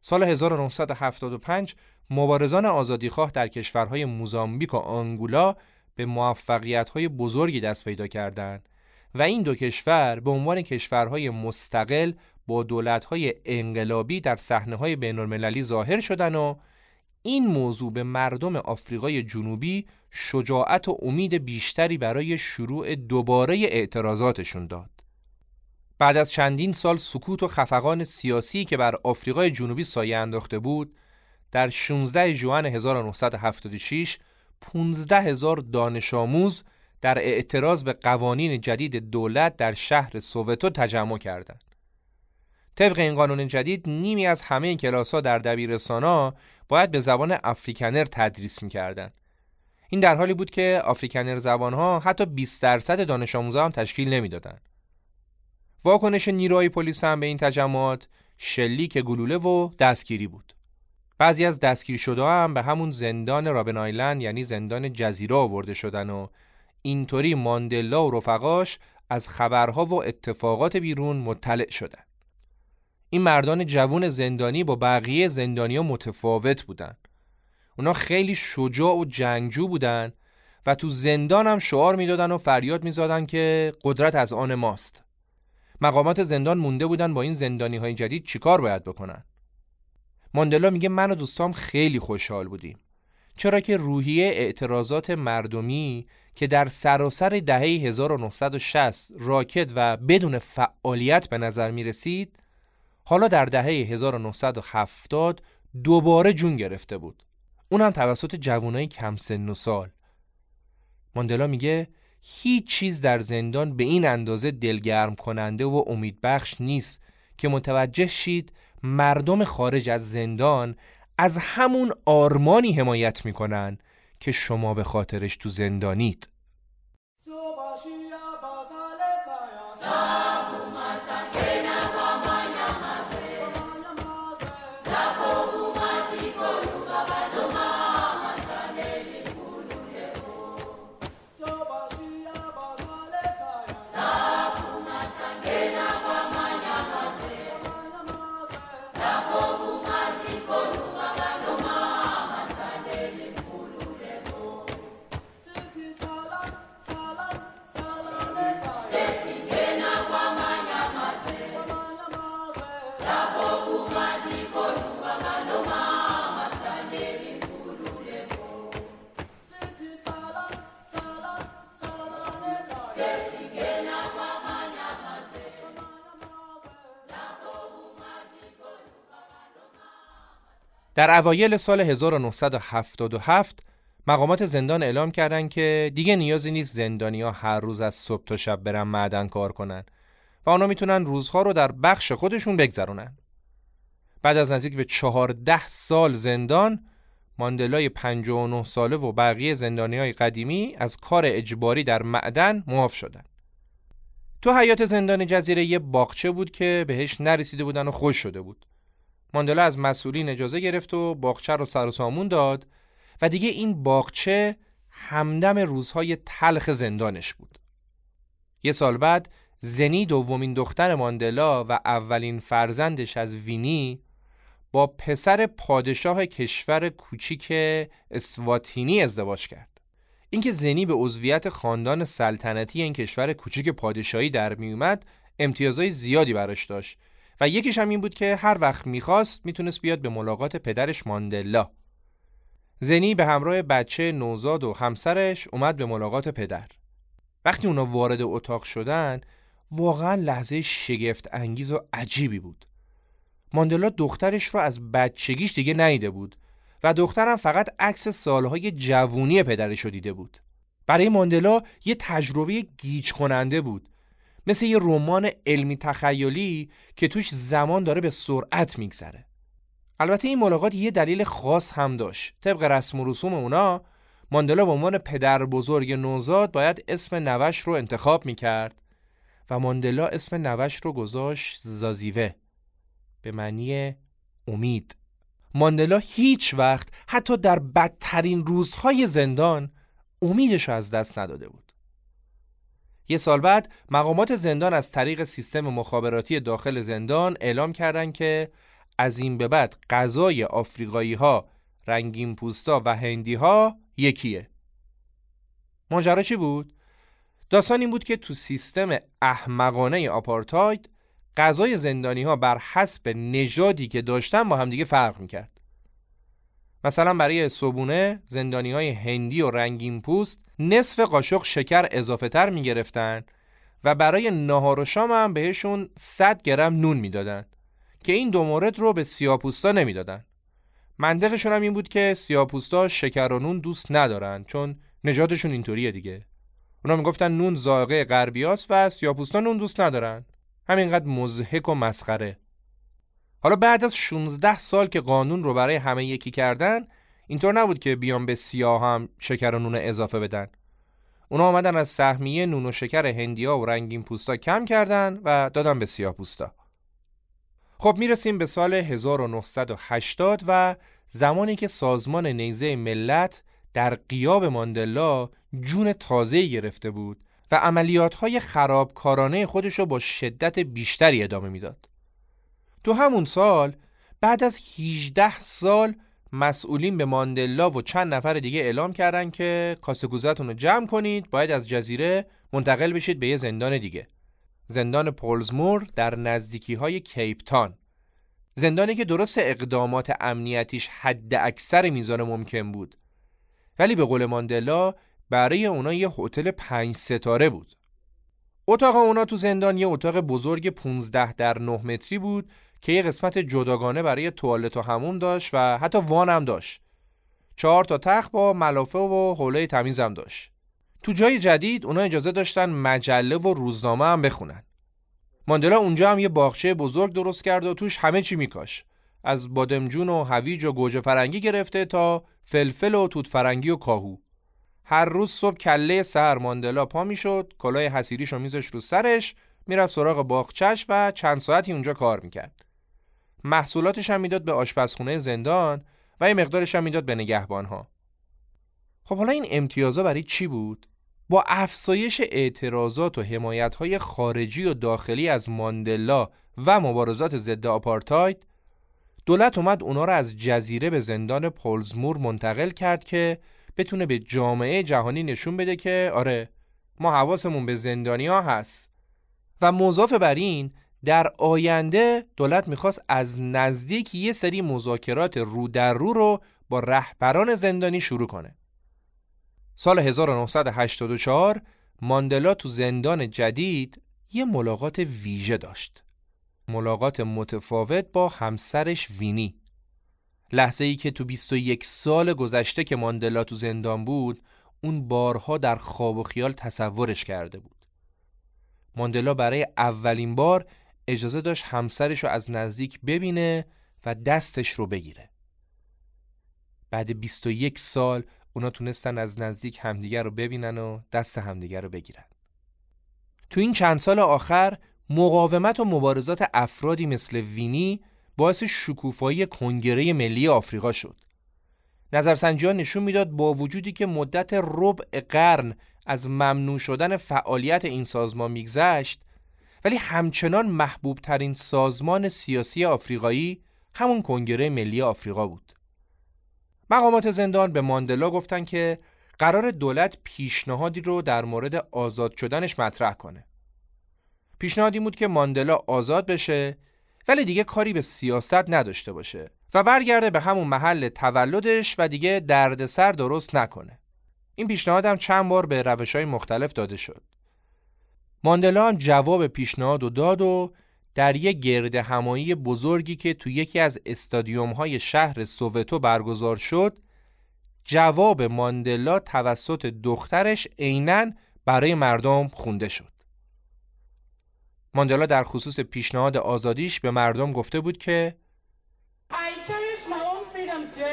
سال 1975 مبارزان آزادیخواه در کشورهای موزامبیک و آنگولا به موفقیت‌های بزرگی دست پیدا کردند و این دو کشور به عنوان کشورهای مستقل با دولت‌های انقلابی در صحنه‌های بین‌المللی ظاهر شدن و این موضوع به مردم آفریقای جنوبی شجاعت و امید بیشتری برای شروع دوباره اعتراضاتشون داد. بعد از چندین سال سکوت و خفقان سیاسی که بر آفریقای جنوبی سایه انداخته بود، در 16 ژوئن 1976 15 هزار دانش آموز در اعتراض به قوانین جدید دولت در شهر سووتو تجمع کردند. طبق این قانون جدید نیمی از همه کلاس ها در دبیرستان باید به زبان افریکنر تدریس می‌کردند. این در حالی بود که افریکنر زبان ها حتی 20 درصد دانش آموزا هم تشکیل نمی‌دادند. واکنش نیروهای پلیس هم به این تجمعات شلیک گلوله و دستگیری بود. بعضی از دستگیر شده هم به همون زندان رابن آیلند یعنی زندان جزیره آورده شدن و اینطوری ماندلا و رفقاش از خبرها و اتفاقات بیرون مطلع شدن. این مردان جوون زندانی با بقیه زندانیا متفاوت بودن. اونا خیلی شجاع و جنگجو بودن و تو زندان هم شعار می‌دادن و فریاد می‌زدن که قدرت از آن ماست. مقامات زندان مونده بودن با این زندانی های جدید چیکار باید بکنن. ماندلا میگه من و دوستام خیلی خوشحال بودیم. چرا که روحیه اعتراضات مردمی که در سراسر دهه 1960 راکت و بدون فعالیت به نظر می رسید حالا در دهه 1970 دوباره جون گرفته بود اون هم توسط جوانای کم سن و سال ماندلا میگه هیچ چیز در زندان به این اندازه دلگرم کننده و امیدبخش نیست که متوجه شید مردم خارج از زندان از همون آرمانی حمایت می‌کنن که شما به خاطرش تو زندانید. در اوایل سال 1977 مقامات زندان اعلام کردند که دیگه نیازی نیست زندانیا هر روز از صبح تا شب برن معدن کار کنن و آنها می‌تونن روزها رو در بخش خودشون بگذرونن. بعد از نزدیک به چهارده سال زندان ماندلای 59 ساله و بقیه زندانی های قدیمی از کار اجباری در معدن معاف شدن. تو حیات زندان جزیره یه باغچه بود که بهش نرسیده بودن و خوش شده بود. ماندلا از مسئولین اجازه گرفت و باغچه رو سر و سامون داد و دیگه این باغچه همدم روزهای تلخ زندانش بود. یه سال بعد زنی دومین دختر ماندلا و اولین فرزندش از وینی با پسر پادشاه کشور کوچیک اسواتینی ازدواج کرد. اینکه زنی به عضویت خاندان سلطنتی این کشور کوچیک پادشاهی در میومد امتیازهای زیادی براش داشت و یکیش هم این بود که هر وقت می‌خواست می‌تونست بیاد به ملاقات پدرش ماندلا. زنی به همراه بچه نوزاد و همسرش اومد به ملاقات پدر. وقتی اونا وارد اتاق شدن واقعا لحظه شگفت انگیز و عجیبی بود. ماندلا دخترش رو از بچگیش دیگه نیده بود و دخترم فقط عکس سالهای جوونی پدرش رو دیده بود. برای ماندلا یه تجربه گیج کننده بود. مثل یه رمان علمی تخیلی که توش زمان داره به سرعت میگذره. البته این ملاقات یه دلیل خاص هم داشت. طبق رسم و رسوم اونا ماندلا به عنوان پدر بزرگ نوزاد باید اسم نوش رو انتخاب می‌کرد و ماندلا اسم نوش رو گذاشت زازیوه به معنی امید. ماندلا هیچ وقت حتی در بدترین روزهای زندان امیدش رو از دست نداده بود. یه سال بعد مقامات زندان از طریق سیستم مخابراتی داخل زندان اعلام کردند که از این به بعد غذای آفریقایی ها، رنگین پوستا و هندی ها یکیه. ماجرا چی بود؟ داستان این بود که تو سیستم احمقانه آپارتاید غذای زندانی ها بر حسب نژادی که داشتن با همدیگه فرق می‌کرد. مثلا برای صبونه زندانی های هندی و رنگین پوست نصف قاشق شکر اضافه تر می گرفتن و برای نهار و شام هم بهشون 100 گرم نون می‌دادن که این دو مورد رو به سیاپوستا نمی‌دادن. منطقشون هم این بود که سیاپوستا شکر و نون دوست ندارن چون نژادشون اینطوریه دیگه. اونا می‌گفتن نون زاغه غربیاست و سیاپوستا نون دوست ندارن. همینقدر مزهک و مسخره. حالا بعد از 16 سال که قانون رو برای همه یکی کردن اینطور نبود که بیان به سیاه هم شکر و نون اضافه بدن. اونا آمدن از سهمیه نون و شکر هندیا و رنگین پوستا کم کردن و دادن به سیاه پوستا. خب می‌رسیم به سال 1980 و زمانی که سازمان نیزه ملت در قیاب ماندلا جون تازه گرفته بود و عملیات های خرابکارانه خودش رو با شدت بیشتری ادامه می‌داد. تو همون سال بعد از 18 سال مسئولین به ماندلا و چند نفر دیگه اعلام کردن که کاسه رو جمع کنید باید از جزیره منتقل بشید به یه زندان دیگه. زندان پولزمور در نزدیکی های کیپتان زندانی که درست اقدامات امنیتیش حد اکثر میزان ممکن بود. ولی به قول ماندلا برای اونا یه هتل پنج ستاره بود. اتاق اونا تو زندان یه اتاق بزرگ 15 در 9 متری بود که یه قسمت جداگانه برای توالت و هموم داشت و حتی وان هم داشت. چهار تا تخت با ملافه و حوله تمیز هم داشت. تو جای جدید اونا اجازه داشتن مجله و روزنامه هم بخونن. ماندلا اونجا هم یه باغچه بزرگ درست کرد و توش همه چی میکاش. از بادمجون و هویج و گوجه فرنگی گرفته تا فلفل و توت فرنگی و کاهو. هر روز صبح کله سر ماندلا پا می‌شد کلاه حسیریشو میذاش رو سرش می‌رفت سراغ باغچش و چند ساعتی اونجا کار می‌کرد. محصولاتش هم می‌داد به آشپزخونه زندان و یه مقدارش هم می‌داد به نگهبانها. خب حالا این امتیازا برای چی بود؟ با افزایش اعتراضات و حمایت‌های خارجی و داخلی از ماندلا و مبارزات ضد آپارتاید دولت اومد اونا رو از جزیره به زندان پولزمور منتقل کرد که بتونه به جامعه جهانی نشون بده که آره ما حواسمون به زندانیا هست. و مضاف بر این در آینده دولت می‌خواست از نزدیک یه سری مذاکرات رو در رو رو با رهبران زندانی شروع کنه سال 1984 ماندلا تو زندان جدید یه ملاقات ویژه داشت. ملاقات متفاوت با همسرش وینی. لحظه ای که تو 21 سال گذشته که ماندلا تو زندان بود اون بارها در خواب و خیال تصورش کرده بود ماندلا برای اولین بار اجازه داشت همسرش رو از نزدیک ببینه و دستش رو بگیره بعد 21 سال اونا تونستن از نزدیک همدیگر رو ببینن و دست همدیگر رو بگیرن تو این چند سال آخر مقاومت و مبارزات افرادی مثل وینی باعث شکوفایی کنگره ملی آفریقا شد. نظرسنجی ها نشون می‌داد با وجودی که مدت ربع قرن از ممنوع شدن فعالیت این سازمان میگذشت ولی همچنان محبوب ترین سازمان سیاسی آفریقایی همون کنگره ملی آفریقا بود. مقامات زندان به ماندلا گفتن که قرار دولت پیشنهادی رو در مورد آزاد شدنش مطرح کنه. پیشنهادی بود که ماندلا آزاد بشه ولی دیگه کاری به سیاست نداشته باشه و برگرده به همون محل تولدش و دیگه دردسر درست نکنه. این پیشنهاد هم چند بار به روش های مختلف داده شد. ماندلا هم جواب پیشنهاد و داد و در یک گرد همایی بزرگی که تو یکی از استادیوم های شهر سووتو برگزار شد جواب ماندلا توسط دخترش عینا برای مردم خونده شد. ماندلا در خصوص پیشنهاد آزادیش به مردم گفته بود که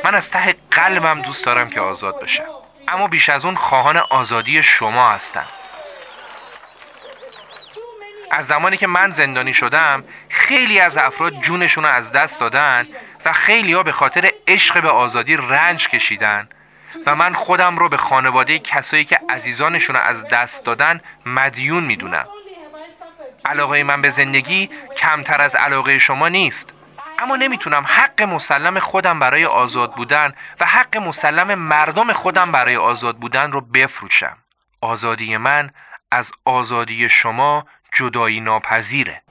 من از ته قلبم دوست دارم که آزاد بشم اما بیش از اون خواهان آزادی شما هستم از زمانی که من زندانی شدم خیلی از افراد جونشون رو از دست دادن و خیلی ها به خاطر عشق به آزادی رنج کشیدن. و من خودم رو به خانواده کسایی که عزیزانشون رو از دست دادن مدیون می‌دونم. علاقه من به زندگی کمتر از علاقه شما نیست. اما نمی‌تونم حق مسلم خودم برای آزاد بودن و حق مسلم مردم خودم برای آزاد بودن رو بفروشم. آزادی من از آزادی شما جدایی ناپذیره.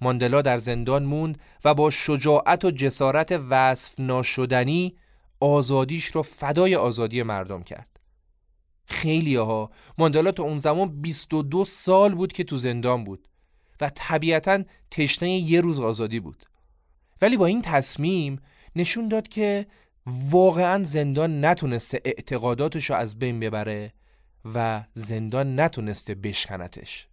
ماندلا در زندان موند و با شجاعت و جسارت وصف ناشدنی آزادیش رو فدای آزادی مردم کرد. خیلی ها ماندلا تا اون زمان 22 سال بود که تو زندان بود و طبیعتا تشنه یه روز آزادی بود. ولی با این تصمیم نشون داد که واقعا زندان نتونسته اعتقاداتش رو از بین ببره و زندان نتونسته بشکنتش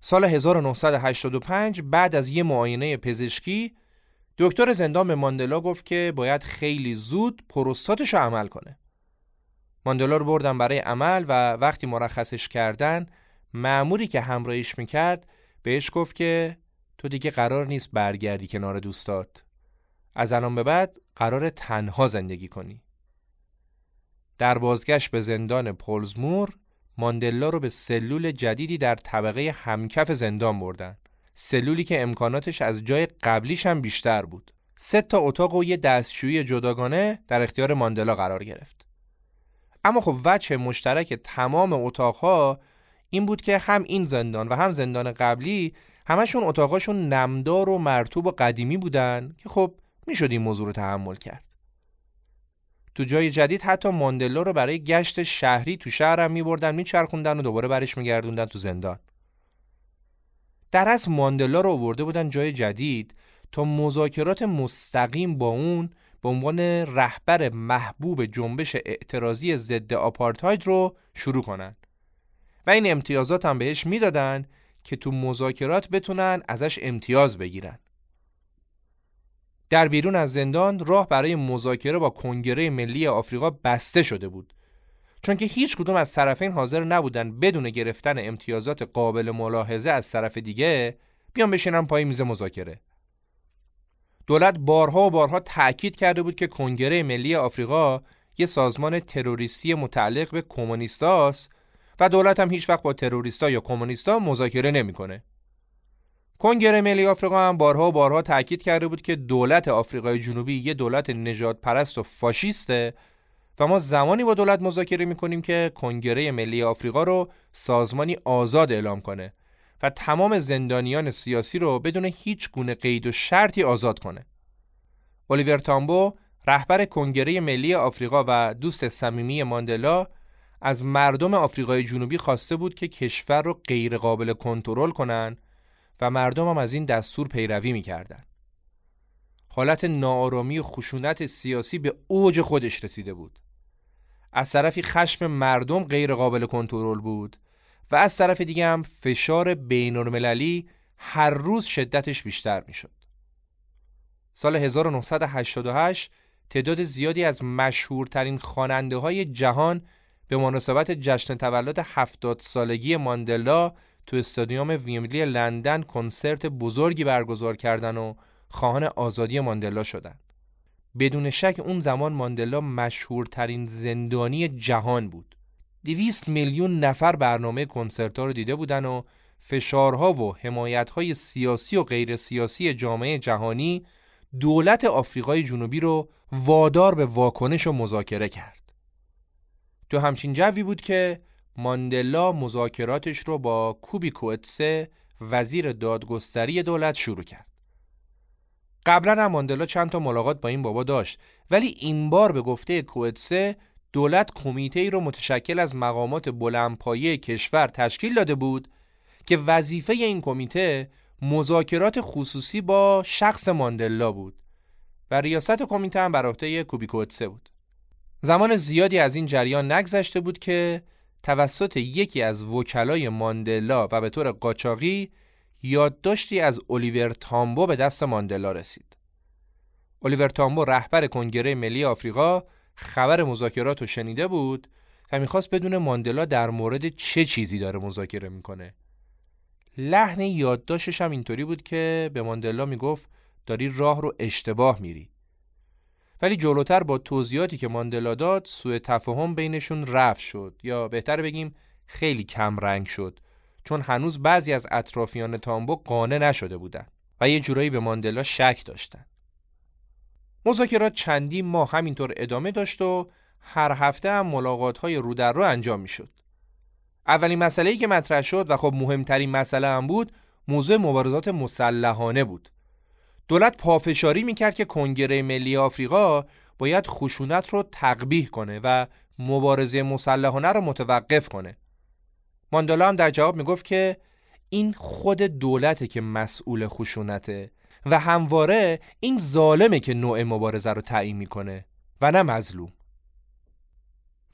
سال 1985 بعد از یه معاینه پزشکی دکتر زندان به ماندلا گفت که باید خیلی زود پروستاتش رو عمل کنه. ماندلا رو بردن برای عمل و وقتی مرخصش کردن معموری که همراهیش می‌کرد بهش گفت که تو دیگه قرار نیست برگردی کنار دوستات. از الان به بعد قرار تنها زندگی کنی. در بازگشت به زندان پولزمور ماندلا رو به سلول جدیدی در طبقه همکف زندان بردن سلولی که امکاناتش از جای قبلیش هم بیشتر بود سه تا اتاق و یه دستشویی جداگانه در اختیار ماندلا قرار گرفت اما خب وجه مشترک تمام اتاقها این بود که هم این زندان و هم زندان قبلی همشون اتاقاشون نمدار و مرتوب و قدیمی بودن که خب می‌شد این موضوع رو تحمل کرد. تو جای جدید حتی ماندلا رو برای گشت شهری تو شهرم میبردن میچرخوندن و دوباره برش میگردوندن تو زندان. در از ماندلا رو آورده بودن جای جدید تا مذاکرات مستقیم با اون به عنوان رهبر محبوب جنبش اعتراضی ضد آپارتاید رو شروع کنن. و این امتیازات هم بهش می‌دادن که تو مذاکرات بتونن ازش امتیاز بگیرن. در بیرون از زندان راه برای مذاکره با کنگره ملی آفریقا بسته شده بود. چون که هیچ کدوم از طرفین حاضر نبودن بدون گرفتن امتیازات قابل ملاحظه از طرف دیگه بیان بشینن پای میز مذاکره. دولت بارها و بارها تأکید کرده بود که کنگره ملی آفریقا یه سازمان تروریستی متعلق به کمونیستاست و دولت هم هیچ وقت با تروریستا یا کمونیستا مذاکره نمی‌کنه. کنگره ملی آفریقا هم بارها و بارها تاکید کرده بود که دولت آفریقای جنوبی یه دولت نجات پرست و فاشیسته و ما زمانی با دولت مذاکره می‌کنیم که کنگره ملی آفریقا رو سازمانی آزاد اعلام کنه و تمام زندانیان سیاسی رو بدون هیچ گونه قید و شرطی آزاد کنه. الیور تامبو رهبر کنگره ملی آفریقا و دوست صمیمی ماندلا از مردم آفریقای جنوبی خواسته بود که کشور رو غیر قابل کنترل کنن و مردم هم از این دستور پیروی می‌کردن. حالت ناآرامی و خشونت سیاسی به اوج خودش رسیده بود. از طرفی خشم مردم غیر قابل کنترل بود و از طرف دیگه هم فشار بین هر روز شدتش بیشتر می‌شد. سال 1988 تعداد زیادی از مشهورترین خواننده های جهان به مناسبت جشن تولد 70 سالگی ماندلا تو استادیوم ویمبلی لندن کنسرت بزرگی برگزار کردن و خواهان آزادی ماندلا شدند. بدون شک اون زمان ماندلا مشهورترین زندانی جهان بود. دویست میلیون نفر برنامه کنسرت ها رو دیده بودن و فشارها و حمایتهای سیاسی و غیر سیاسی جامعه جهانی دولت آفریقای جنوبی رو وادار به واکنش و مذاکره کرد. تو همچین جوی بود که ماندلا مذاکراتش رو با کوبی کوتسه وزیر دادگستری دولت شروع کرد. قبلا هم ماندلا چند تا ملاقات با این بابا داشت ولی این بار به گفته کوتسه دولت کمیته ای رو متشکل از مقامات بلندپایه کشور تشکیل داده بود که وظیفه این کمیته مذاکرات خصوصی با شخص ماندلا بود و ریاست کمیته هم بر عهده کوبی کوتسه بود. زمان زیادی از این جریان نگذشته بود که توسط یکی از وکلای ماندلا و به طور قاچاقی یادداشتی از الیور تامبو به دست ماندلا رسید. الیور تامبو رهبر کنگره ملی آفریقا خبر مذاکرات رو شنیده بود و می‌خواست بدون ماندلا در مورد چه چیزی داره مذاکره می‌کنه. لحن یادداشتش هم اینطوری بود که به ماندلا می‌گفت داری راه رو اشتباه میری. ولی جلوتر با توضیحاتی که ماندلا داد سوء تفاهم بینشون رفت شد یا بهتر بگیم خیلی کم رنگ شد چون هنوز بعضی از اطرافیان تامبو قانع نشده بودند و یه جورایی به ماندلا شک داشتند. مذاکرات چندی ماه همینطور ادامه داشت و هر هفته هم ملاقات های رو در رو انجام می شد. اولین مسئله که مطرح شد و خب مهمترین مسئله هم بود موضوع مبارزات مسلحانه بود. دولت پافشاری می‌کرد که کنگره ملی آفریقا باید خشونت رو تقبیح کنه و مبارزه مسلحانه رو متوقف کنه. ماندالا هم در جواب می‌گفت که این خود دولته که مسئول خشونته و همواره این ظالمه که نوع مبارزه رو تعیین می‌کنه و نه مظلوم.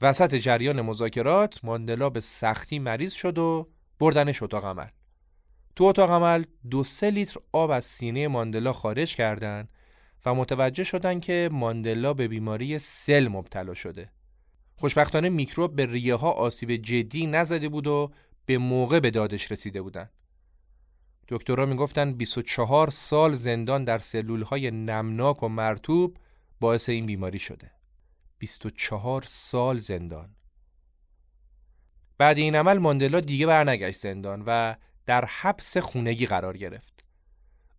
وسط جریان مذاکرات ماندلا به سختی مریض شد و بردنش اتاق عمل. تو اتاق عمل دو سه لیتر آب از سینه ماندلا خارج کردند و متوجه شدند که ماندلا به بیماری سل مبتلا شده. خوشبختانه میکروب به ریه ها آسیب جدی نزده بود و به موقع به دادش رسیده بودند. دکترها می‌گفتن 24 سال زندان در سلول های نمناک و مرتوب باعث این بیماری شده. 24 سال زندان. بعد این عمل ماندلا دیگه برنگشت زندان و در حبس خونگی قرار گرفت.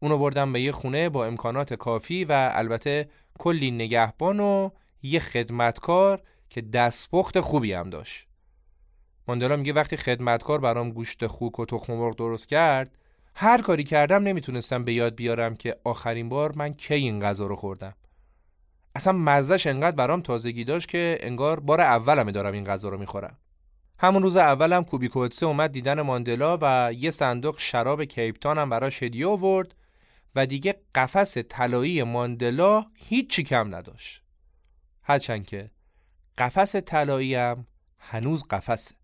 اونو بردم به یه خونه با امکانات کافی و البته کلی نگهبان و یه خدمتکار که دستپخت خوبی هم داشت. ماندلا میگه وقتی خدمتکار برام گوشت خوک و تخم مرغ درست کرد هر کاری کردم نمی‌تونستم به یاد بیارم که آخرین بار من کی این غذا رو خوردم. اصلا مزدش انقدر برام تازگی داشت که انگار بار اولمه دارم این غذا رو می‌خورم. همون روز اولم کوبی کوتسه اومد دیدن ماندلا و یه صندوق شراب کیپتان هم براش هدیه آورد و دیگه قفس طلایی ماندلا هیچی کم نداشت. هرچند که قفس طلایی هم هنوز قفسه.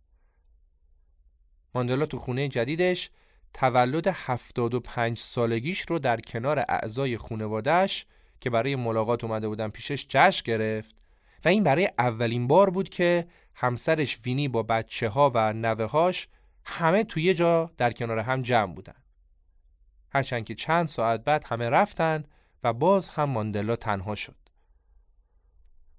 ماندلا تو خونه جدیدش تولد 75 سالگیش رو در کنار اعضای خونوادش که برای ملاقات اومده بودن پیشش جشن گرفت و این برای اولین بار بود که همسرش وینی با بچه ها و نوه هاش همه توی جا در کنار هم جمع بودن. هرچند که چند ساعت بعد همه رفتن و باز هم ماندلا تنها شد.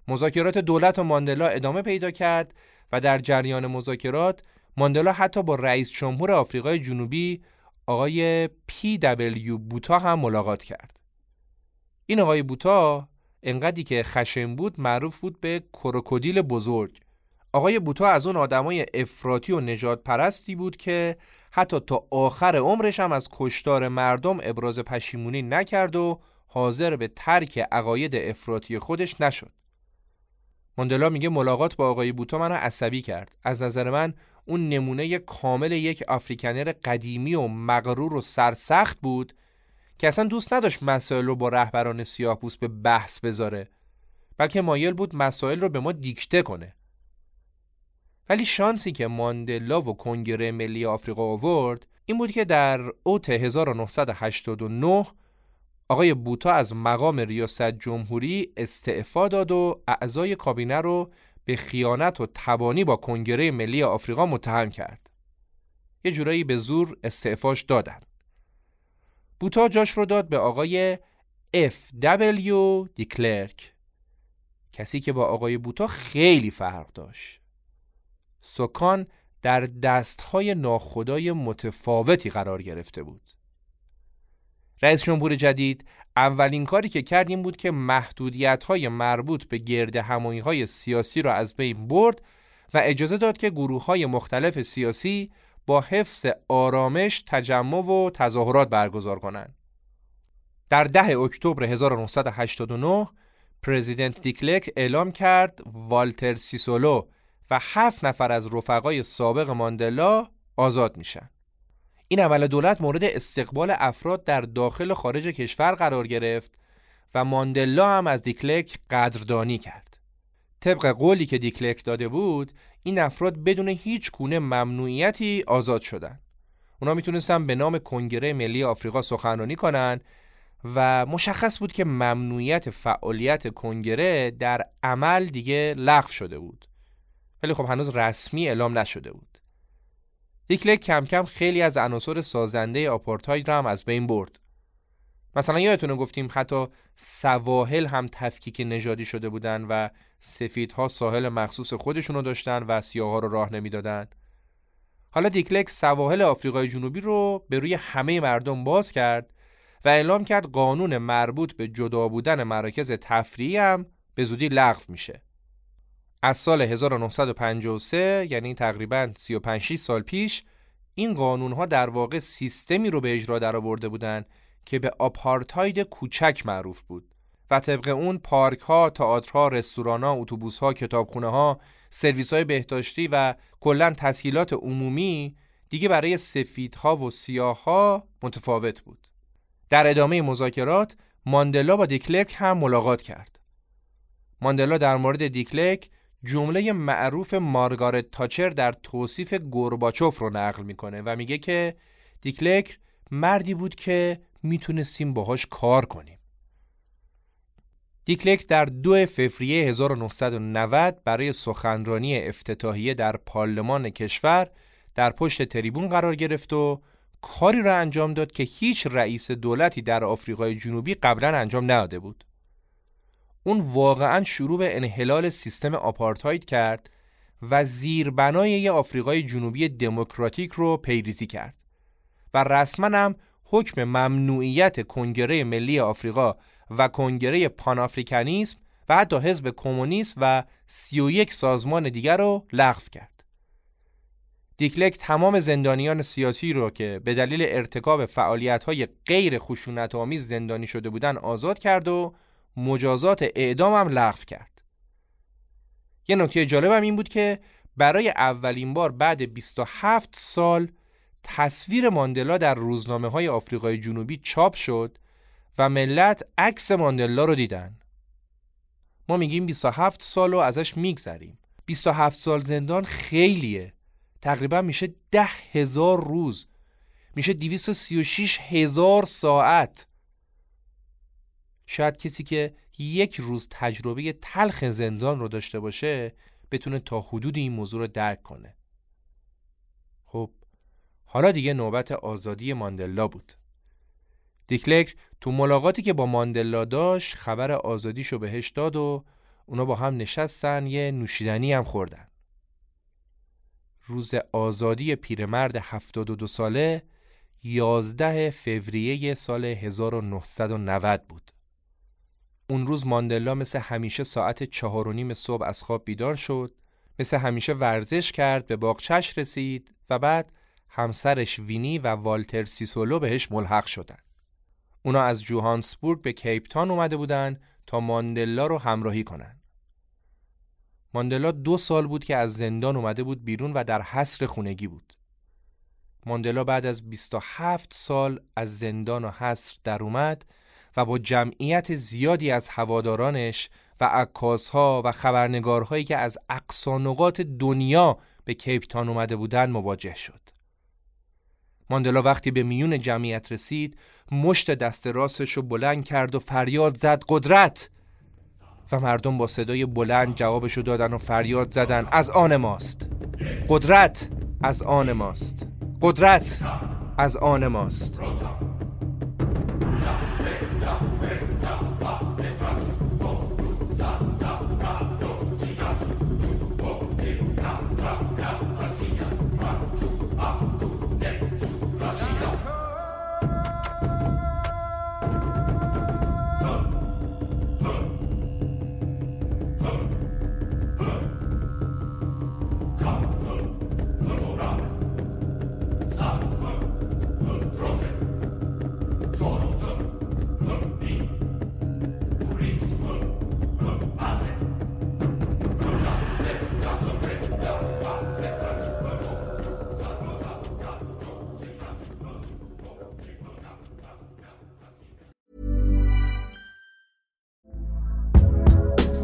مذاکرات دولت و ماندلا ادامه پیدا کرد و در جریان مذاکرات ماندلا حتی با رئیس جمهور آفریقای جنوبی آقای پی دبلیو بوتا هم ملاقات کرد. این آقای بوتا انقدری که خشم بود معروف بود به کروکودیل بزرگ آقای بوتا از اون آدمای افراطی و نجات پرستی بود که حتی تا آخر عمرش هم از کشتار مردم ابراز پشیمونی نکرد و حاضر به ترک عقاید افراطی خودش نشد. ماندلا میگه ملاقات با آقای بوتا منو عصبی کرد از نظر من اون نمونه کامل یک آفریکنر قدیمی و مغرور و سرسخت بود که اصلا دوست نداشت مسائل رو با رهبران سیاه به بحث بذاره بلکه مایل بود مسائل رو به ما دیکته کنه ولی شانسی که ماندلا و کنگره ملی آفریقا آورد این بود که در اوت 1989 آقای بوتا از مقام ریاست جمهوری استعفا داد و اعضای کابینه رو به خیانت و تبانی با کنگره ملی آفریقا متهم کرد. یه جورایی به زور استعفاش دادن. بوتا جاش رو داد به آقای F.W. دیکلرک کسی که با آقای بوتا خیلی فرق داشت. سکان در دستهای ناخدای متفاوتی قرار گرفته بود. رئیس جمهور جدید اولین کاری که کرد این بود که محدودیت های مربوط به گرد همایی های سیاسی را از بین برد و اجازه داد که گروه های مختلف سیاسی با حفظ آرامش تجمع و تظاهرات برگزار کنند. در ده اکتبر 1989 پرزیدنت دیکلک اعلام کرد والتر سیسولو و هفت نفر از رفقای سابق ماندلا آزاد میشن. این عمل دولت مورد استقبال افراد در داخل و خارج کشور قرار گرفت و ماندلا هم از دیکلک قدردانی کرد. طبق قولی که دیکلک داده بود این افراد بدون هیچ گونه ممنوعیتی آزاد شدند. اونا می‌تونستن به نام کنگره ملی آفریقا سخنرانی کنن و مشخص بود که ممنوعیت فعالیت کنگره در عمل دیگه لغو شده بود. ولی خب هنوز رسمی اعلام نشده بود. دیکلک کم کم خیلی از عناصر سازنده آپارتاید را هم از بین برد. مثلا یادتونه گفتیم حتی سواحل هم تفکیک نژادی شده بودن و سفیدها ساحل مخصوص خودشونو داشتن و سیاها رو راه نمی‌دادن. حالا دیکلک سواحل آفریقای جنوبی رو به روی همه مردم باز کرد و اعلام کرد قانون مربوط به جدا بودن مراکز تفریحی هم به زودی لغو میشه. از سال 1953 یعنی تقریبا 35 سال پیش این قانون ها در واقع سیستمی رو به اجرا درآورده بودند که به آپارتاید کوچک معروف بود و طبق اون پارک ها، تئاترها، رستوران ها، اتوبوس ها، کتابخونه ها، سرویس های بهداشتی و کلا تسهیلات عمومی دیگه برای سفیدها و سیاهها متفاوت بود. در ادامه مذاکرات ماندلا با دیکلرک هم ملاقات کرد. ماندلا در مورد دیکلرک جمله معروف مارگارت تاچر در توصیف گورباچوف رو نقل می‌کنه و میگه که دیکلک مردی بود که می‌تونستیم باهاش کار کنیم. دیکلک در دو فوریه 1990 برای سخنرانی افتتاحیه در پارلمان کشور در پشت تریبون قرار گرفت و کاری را انجام داد که هیچ رئیس دولتی در آفریقای جنوبی قبلا انجام نداده بود. اون واقعا شروع به انحلال سیستم آپارتاید کرد و زیربنای آفریقای جنوبی دموکراتیک رو پیریزی کرد و رسما هم حکم ممنوعیت کنگره ملی آفریقا و کنگره پانافریکانیسم و حتی حزب کمونیست و 31 سازمان دیگر رو لغو کرد. دیکلک تمام زندانیان سیاسی رو که به دلیل ارتکاب فعالیت‌های غیر خشونت آمیز زندانی شده بودن آزاد کرد و مجازات اعدام هم لغو کرد یه نکته جالب هم این بود که برای اولین بار بعد 27 سال تصویر ماندلا در روزنامه های آفریقای جنوبی چاپ شد و ملت عکس ماندلا رو دیدن. ما میگیم 27 سال رو ازش میگذریم. 27 سال زندان خیلیه. تقریبا میشه ده هزار روز. میشه 236 هزار ساعت. شاید کسی که یک روز تجربه تلخ زندان رو داشته باشه بتونه تا حدود این موضوع رو درک کنه. خب حالا دیگه نوبت آزادی ماندلا بود. دیکلک تو ملاقاتی که با ماندلا داشت خبر آزادیشو بهش داد و اونا با هم نشستن یه نوشیدنی هم خوردن. روز آزادی پیرمرد 72 ساله 11 فوریه سال 1990 بود. اون روز ماندلا مثل همیشه ساعت چهار و نیم صبح از خواب بیدار شد مثل همیشه ورزش کرد به باغچش رسید و بعد همسرش وینی و والتر سیسولو بهش ملحق شدن اونا از جوهانسبورگ به کیپتان اومده بودن تا ماندلا رو همراهی کنن ماندلا دو سال بود که از زندان اومده بود بیرون و در حصر خونگی بود. ماندلا بعد از 27 سال از زندان و حصر در اومد و با جمعیت زیادی از هوادارانش و عکاسها و خبرنگارهایی که از اقصانقات دنیا به کیپتان اومده بودن مواجه شد. ماندلا وقتی به میون جمعیت رسید مشت دست راستش رو بلند کرد و فریاد زد قدرت! و مردم با صدای بلند جوابشو دادن و فریاد زدن از آن ماست. قدرت! از آن ماست. قدرت! از آن ماست.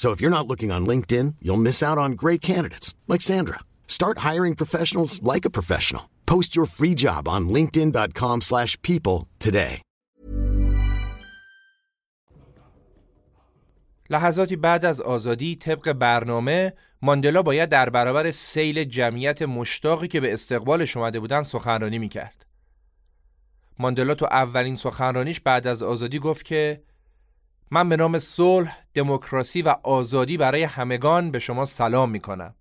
So if you're not looking on LinkedIn, you'll miss out on great candidates like Sandra. Start hiring professionals like a professional. Post your free job on linkedin.com/people today. لحظاتی بعد از آزادی طبق برنامه ماندلا باید در برابر سیل جمعیت مشتاقی که به استقبالش اومده بودن سخنرانی می‌کرد. ماندلا تو اولین سخنرانیش بعد از آزادی گفت که من به نام صلح، دموکراسی و آزادی برای همگان به شما سلام می کنم.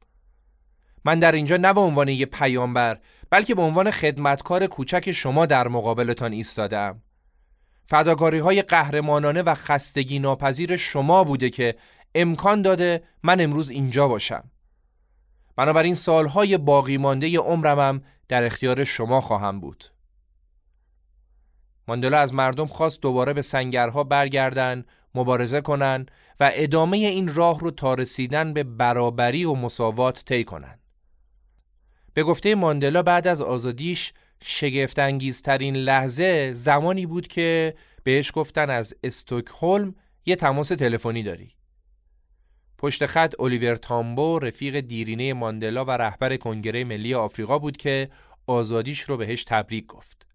من در اینجا نه به عنوان یه پیامبر بلکه به عنوان خدمتکار کوچک شما در مقابلتان ایستادم. فداکاری های قهرمانانه و خستگی ناپذیر شما بوده که امکان داده من امروز اینجا باشم. بنابراین سالهای باقی مانده عمرمم در اختیار شما خواهم بود. ماندلا از مردم خواست دوباره به سنگرها برگردن، مبارزه کنن و ادامه این راه رو تا رسیدن به برابری و مساوات طی کنن. به گفته ماندلا بعد از آزادیش شگفتانگیزترین لحظه زمانی بود که بهش گفتن از استوکهلم یه تماس تلفنی داری. پشت خط الیور تامبو رفیق دیرینه ماندلا و رهبر کنگره ملی آفریقا بود که آزادیش رو بهش تبریک گفت.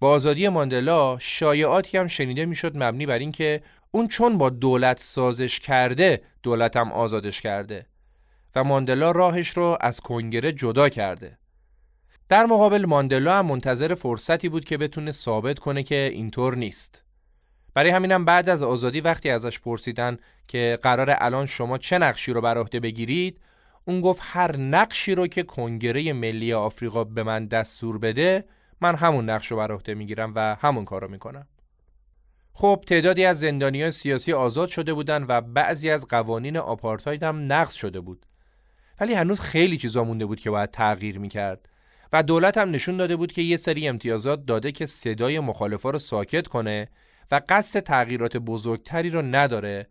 با آزادی ماندلا شایعاتی هم شنیده می‌شد مبنی بر اینکه اون چون با دولت سازش کرده دولت آزادش کرده و ماندلا راهش رو از کنگره جدا کرده. در مقابل ماندلا هم منتظر فرصتی بود که بتونه ثابت کنه که اینطور نیست. برای همینم بعد از آزادی وقتی ازش پرسیدن که قرار الان شما چه نقشی رو بر عهده بگیرید اون گفت هر نقشی رو که کنگره ملی آفریقا به من دستور بده من همون نقش رو بر عهده می‌گیرم و همون کارو می‌کنم. خب تعدادی از زندانی سیاسی آزاد شده بودند و بعضی از قوانین آپارتاید هم نقض شده بود ولی هنوز خیلی چیزا مونده بود که باید تغییر می‌کرد و دولت هم نشون داده بود که یه سری امتیازات داده که صدای مخالفا رو ساکت کنه و قصد تغییرات بزرگتری رو نداره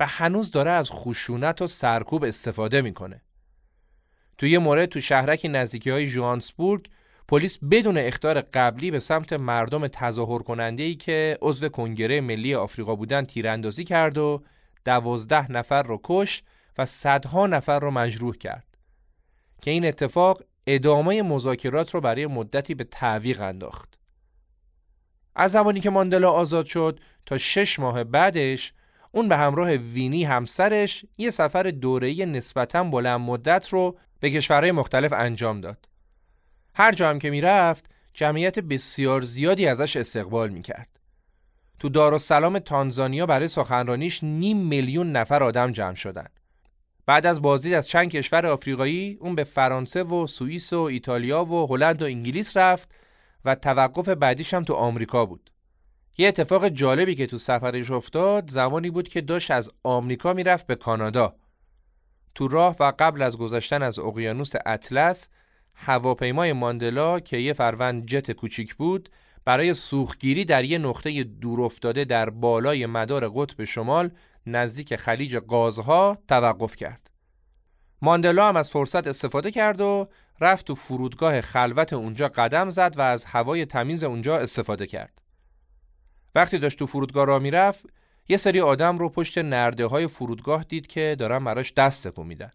و هنوز داره از خشونت و سرکوب استفاده می‌کنه. توی یه مورد تو شهرکی نزدیکی های جوانسبورگ پلیس بدون اختار قبلی به سمت مردم تظاهر کننده ای که عضو کنگره ملی آفریقا بودن تیراندازی کرد و دوازده نفر رو کش و صدها نفر را مجروح کرد که این اتفاق ادامه مذاکرات رو برای مدتی به تعویق انداخت. از زمانی که ماندلا آزاد شد تا شش ماه بعدش اون به همراه وینی همسرش یه سفر دوره‌ای نسبتاً بلند مدت رو به کشورهای مختلف انجام داد. هر جا هم که می‌رفت جمعیت بسیار زیادی ازش استقبال می‌کرد. تو دارالسلام تانزانیا برای سخنرانیش نیم میلیون نفر آدم جمع شدن. بعد از بازدید از چند کشور آفریقایی اون به فرانسه و سوئیس و ایتالیا و هلند و انگلیس رفت و توقف بعدیش هم تو آمریکا بود. یه اتفاق جالبی که تو سفرش افتاد زمانی بود که داشت از آمریکا می‌رفت به کانادا. تو راه و قبل از گذشتن از اقیانوس اطلس هواپیمای ماندلا که یه فروند جت کوچیک بود برای سوختگیری در یه نقطه دورافتاده در بالای مدار قطب شمال نزدیک خلیج قازها توقف کرد. ماندلا هم از فرصت استفاده کرد و رفت تو فرودگاه خلوت اونجا قدم زد و از هوای تمیز اونجا استفاده کرد. وقتی داشت تو فرودگاه را می‌رفت یه سری آدم رو پشت نرده های فرودگاه دید که دارن براش دست تکون میدن.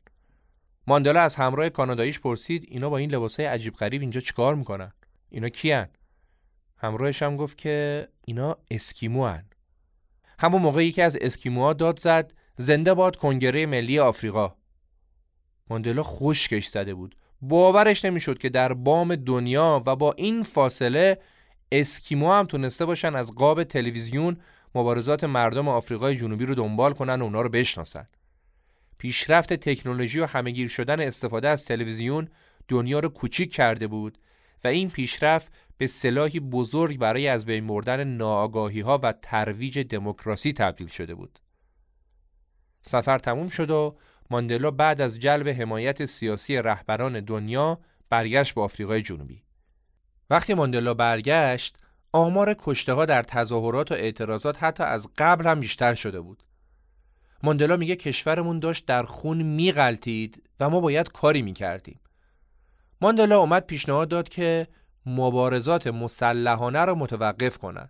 ماندلا از همراه کاناداییش پرسید اینا با این لباسای عجیب غریب اینجا چیکار می‌کنن؟ اینا کیان؟ همراهش هم گفت که اینا اسکیمو هن. همون موقع یکی از اسکیموها داد زد زنده باد کنگره ملی آفریقا. ماندلا خشکش زده بود. باورش نمی‌شد که در بام دنیا و با این فاصله اسکیمو هم تونسته باشن از قاب تلویزیون مبارزات مردم آفریقای جنوبی رو دنبال کنن و اونا رو بشناسن. پیشرفت تکنولوژی و همهگیر شدن استفاده از تلویزیون دنیا رو کوچیک کرده بود و این پیشرفت به سلاحی بزرگ برای از بین بردن ناآگاهی ها و ترویج دموکراسی تبدیل شده بود. سفر تموم شد و ماندلا بعد از جلب حمایت سیاسی رهبران دنیا برگشت به آفریقای جنوبی. وقتی ماندلا برگشت، آمار کشته ها در تظاهرات و اعتراضات حتی از قبل هم بیشتر شده بود. ماندلا میگه کشورمون داشت در خون میغلطید و ما باید کاری می‌کردیم. ماندلا اومد پیشنهاد داد که مبارزات مسلحانه رو متوقف کنن.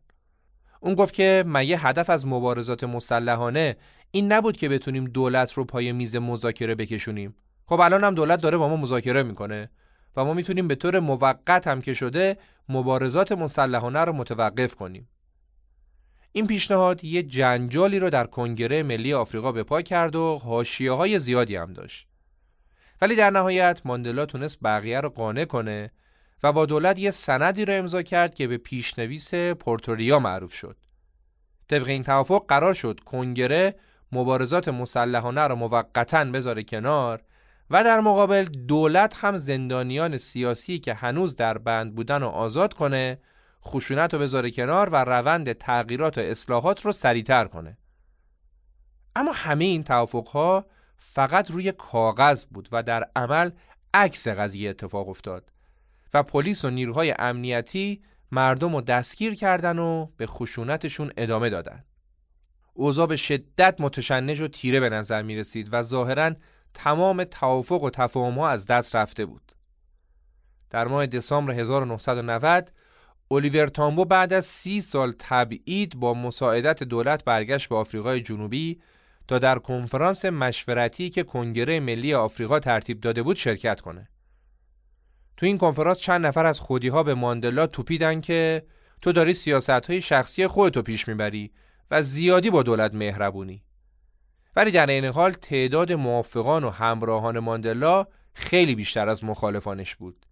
اون گفت که مگه هدف از مبارزات مسلحانه این نبود که بتونیم دولت رو پای میز مذاکره بکشونیم. خب الان هم دولت داره با ما مذاکره می‌کنه و ما می‌تونیم به طور موقت هم که شده مبارزات مسلحانه رو متوقف کنیم. این پیشنهاد یه جنجالی رو در کنگره ملی آفریقا به پا کرد و حاشیه های زیادی هم داشت. ولی در نهایت ماندلا تونست بقیه رو قانع کنه و با دولت یه سندی رو امضا کرد که به پیشنویس پورتوریا معروف شد. طبق این توافق قرار شد کنگره مبارزات مسلحانه رو موقتا بذاره کنار و در مقابل دولت هم زندانیان سیاسی که هنوز در بند بودن رو آزاد کنه خشونت رو بذاره کنار و روند تغییرات و اصلاحات رو سریعتر کنه. اما همه این توافقها فقط روی کاغذ بود و در عمل عکس قضیه اتفاق افتاد و پلیس و نیروهای امنیتی مردم رو دستگیر کردن و به خشونتشون ادامه دادن. اوضاع به شدت متشنج و تیره به نظر می رسید و ظاهرا تمام توافق و تفاهم ها از دست رفته بود. در ماه دسامبر 1990 الیور تامبو بعد از سی سال تبعید با مساعدت دولت برگشت به آفریقای جنوبی تا در کنفرانس مشورتی که کنگره ملی آفریقا ترتیب داده بود شرکت کنه. تو این کنفرانس چند نفر از خودی ها به ماندلا توپیدن که تو داری سیاست های شخصی خودتو پیش می‌بری و زیادی با دولت مهربونی. ولی در این حال تعداد موافقان و همراهان ماندلا خیلی بیشتر از مخالفانش بود.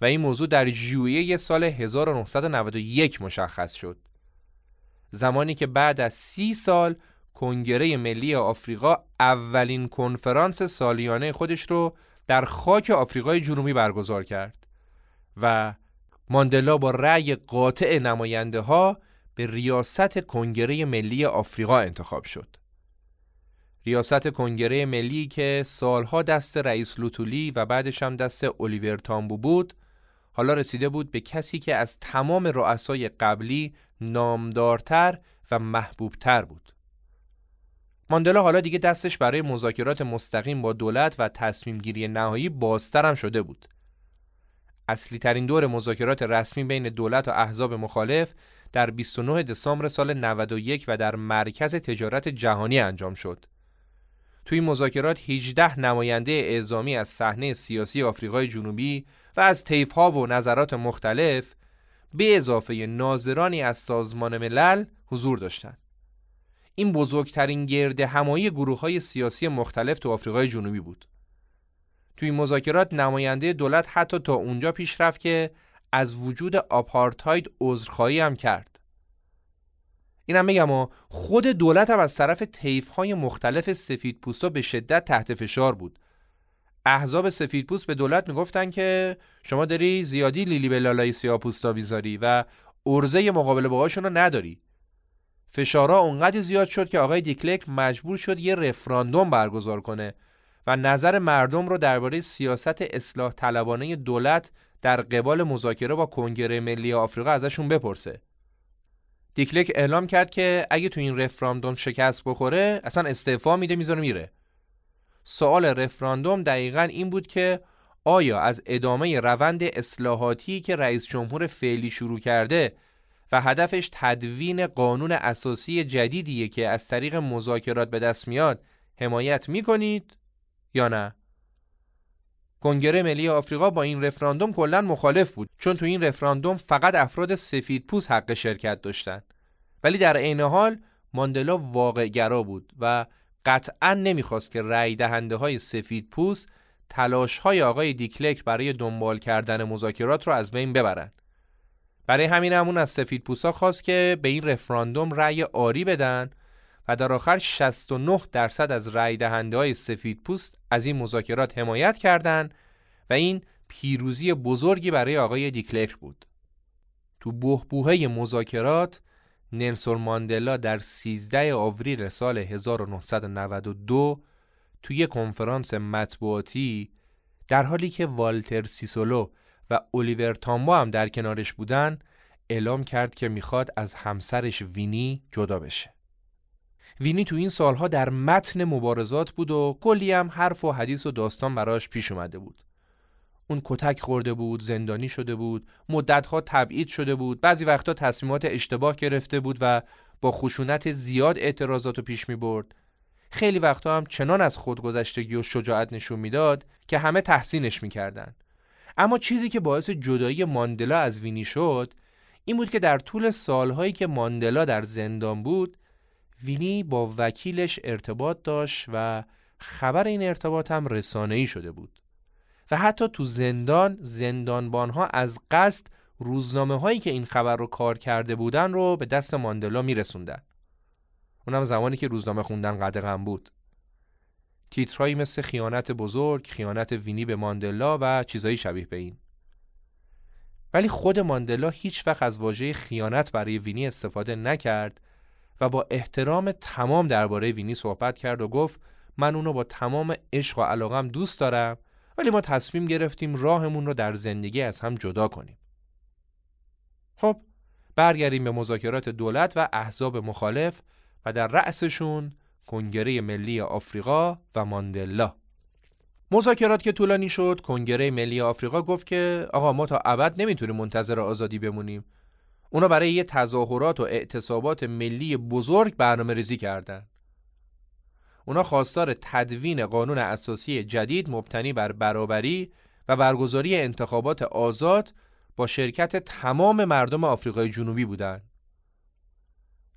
و این موضوع در ژوئیه سال 1991 مشخص شد. زمانی که بعد از سی سال کنگره ملی آفریقا اولین کنفرانس سالیانه خودش رو در خاک آفریقای جنوبی برگزار کرد و ماندلا با رأی قاطع نماینده ها به ریاست کنگره ملی آفریقا انتخاب شد. ریاست کنگره ملی که سالها دست رئیس لوتولی و بعدش هم دست الیور تامبو بود حالا رسیده بود به کسی که از تمام رؤسای قبلی نامدارتر و محبوبتر بود. ماندلا حالا دیگه دستش برای مذاکرات مستقیم با دولت و تصمیم گیری نهایی بازتر هم شده بود. اصلی ترین دور مذاکرات رسمی بین دولت و احزاب مخالف در 29 دسامبر سال 91 و در مرکز تجارت جهانی انجام شد. توی مذاکرات 18 نماینده اعزامی از صحنه سیاسی آفریقای جنوبی و از ها و نظرات مختلف به اضافه ناظرانی از سازمان ملل حضور داشتند. این بزرگترین گرد همایی گروه های سیاسی مختلف تو آفریقای جنوبی بود. توی مذاکرات نماینده دولت حتی تا اونجا پیش رفت که از وجود آپارتاید عذرخواهی هم کرد. اینم بگم و خود دولت هم از طرف طیف های مختلف سفید پوستا به شدت تحت فشار بود. احزاب سفید پوست به دولت می‌گفتن که شما داری زیادی لیلی به لالای سیاه پوستا بیزاری و ارزه مقابله باهاشون رو نداری. فشارها اونقدر زیاد شد که آقای دیکلک مجبور شد یه رفراندوم برگزار کنه و نظر مردم رو درباره سیاست اصلاح طلبانه دولت در قبال مذاکره با کنگره ملی آفریقا ازشون بپرسه. دیکلک اعلام کرد که اگه تو این رفراندوم شکست بخوره اصلا استعفا میده می‌ذاره میره. سوال رفراندوم دقیقا این بود که آیا از ادامه روند اصلاحاتی که رئیس جمهور فعلی شروع کرده و هدفش تدوین قانون اساسی جدیدیه که از طریق مذاکرات به دست میاد حمایت می‌کنید یا نه؟ کنگره ملی آفریقا با این رفراندوم کلا مخالف بود چون تو این رفراندوم فقط افراد سفید پوست حق شرکت داشتند ولی در عین حال ماندلا واقع گرا بود و قطعا نمی‌خواست که رأی دهنده های سفید پوست تلاش های آقای دیکلک برای دنبال کردن مذاکرات رو از بین ببرن برای همین همون از سفید پوستا خواست که به این رفراندوم رأی آری بدن و در آخر 69 درصد از رأی دهنده های سفید پوست از این مذاکرات حمایت کردند و این پیروزی بزرگی برای آقای دیکلرک بود. تو بهبوهه مذاکرات نلسون ماندلا در 13 آوریل سال 1992 توی کنفرانس مطبوعاتی در حالی که والتر سیسولو و الیور تامبو هم در کنارش بودن اعلام کرد که می‌خواد از همسرش وینی جدا بشه. وینی تو این سالها در متن مبارزات بود و کلی هم حرف و حدیث و داستان براش پیش اومده بود. اون کتک خورده بود، زندانی شده بود، مدتها تبعید شده بود، بعضی وقتا تصمیمات اشتباه گرفته بود و با خشونت زیاد اعتراضات رو پیش می برد. خیلی وقتا هم چنان از خودگذشتگی و شجاعت نشون می‌داد که همه تحسینش می‌کردن. اما چیزی که باعث جدایی ماندلا از وینی شد این بود که در طول سالهایی که ماندلا در زندان بود وینی با وکیلش ارتباط داشت و خبر این ارتباط هم رسانه‌ای شده بود و حتی تو زندان زندانبانها از قصد روزنامه هایی که این خبر رو کار کرده بودن رو به دست ماندلا میرسوندن اونم زمانی که روزنامه خوندن قدغن بود تیترهایی مثل خیانت بزرگ، خیانت وینی به ماندلا و چیزایی شبیه به این. ولی خود ماندلا هیچ وقت از واژه خیانت برای وینی استفاده نکرد و با احترام تمام درباره وینی صحبت کرد و گفت من اونو با تمام عشق و علاقم دوست دارم ولی ما تصمیم گرفتیم راهمون رو در زندگی از هم جدا کنیم. خب برگردیم به مذاکرات دولت و احزاب مخالف و در رأسشون کنگره ملی آفریقا و ماندلا. مذاکرات که طولانی شد کنگره ملی آفریقا گفت که آقا ما تا ابد نمی‌تونیم منتظر آزادی بمونیم. اونا برای یه تظاهرات و اعتصابات ملی بزرگ برنامه ریزی کردن. اونا خواستار تدوین قانون اساسی جدید مبتنی بر برابری و برگزاری انتخابات آزاد با شرکت تمام مردم آفریقای جنوبی بودند.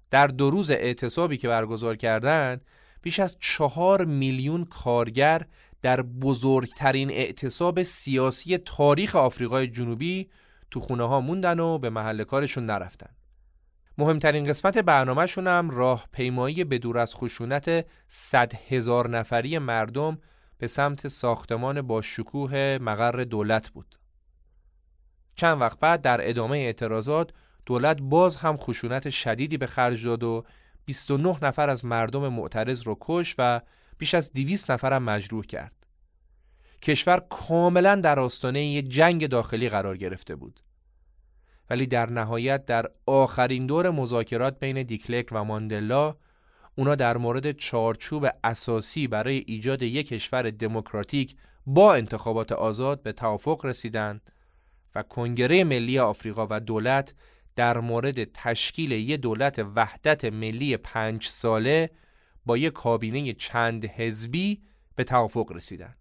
در دو روز اعتصابی که برگزار کردند بیش از چهار میلیون کارگر در بزرگترین اعتصاب سیاسی تاریخ آفریقای جنوبی تو خونه ها موندن و به محل کارشون نرفتن. مهمترین قسمت برنامهشون هم راه پیمایی به دور از خشونت صد هزار نفری مردم به سمت ساختمان با شکوه مقر دولت بود. چند وقت بعد در ادامه اعتراضات دولت باز هم خشونت شدیدی به خرج داد و 29 نفر از مردم معترض رو کش و بیش از 200 نفر هم مجروح کرد. کشور کاملا در آستانه یک جنگ داخلی قرار گرفته بود. ولی در نهایت در آخرین دور مذاکرات بین دیکلک و ماندلا اونا در مورد چارچوب اساسی برای ایجاد یک کشور دموکراتیک با انتخابات آزاد به توافق رسیدند و کنگره ملی آفریقا و دولت در مورد تشکیل یک دولت وحدت ملی پنج ساله با یک کابینه چند حزبی به توافق رسیدن.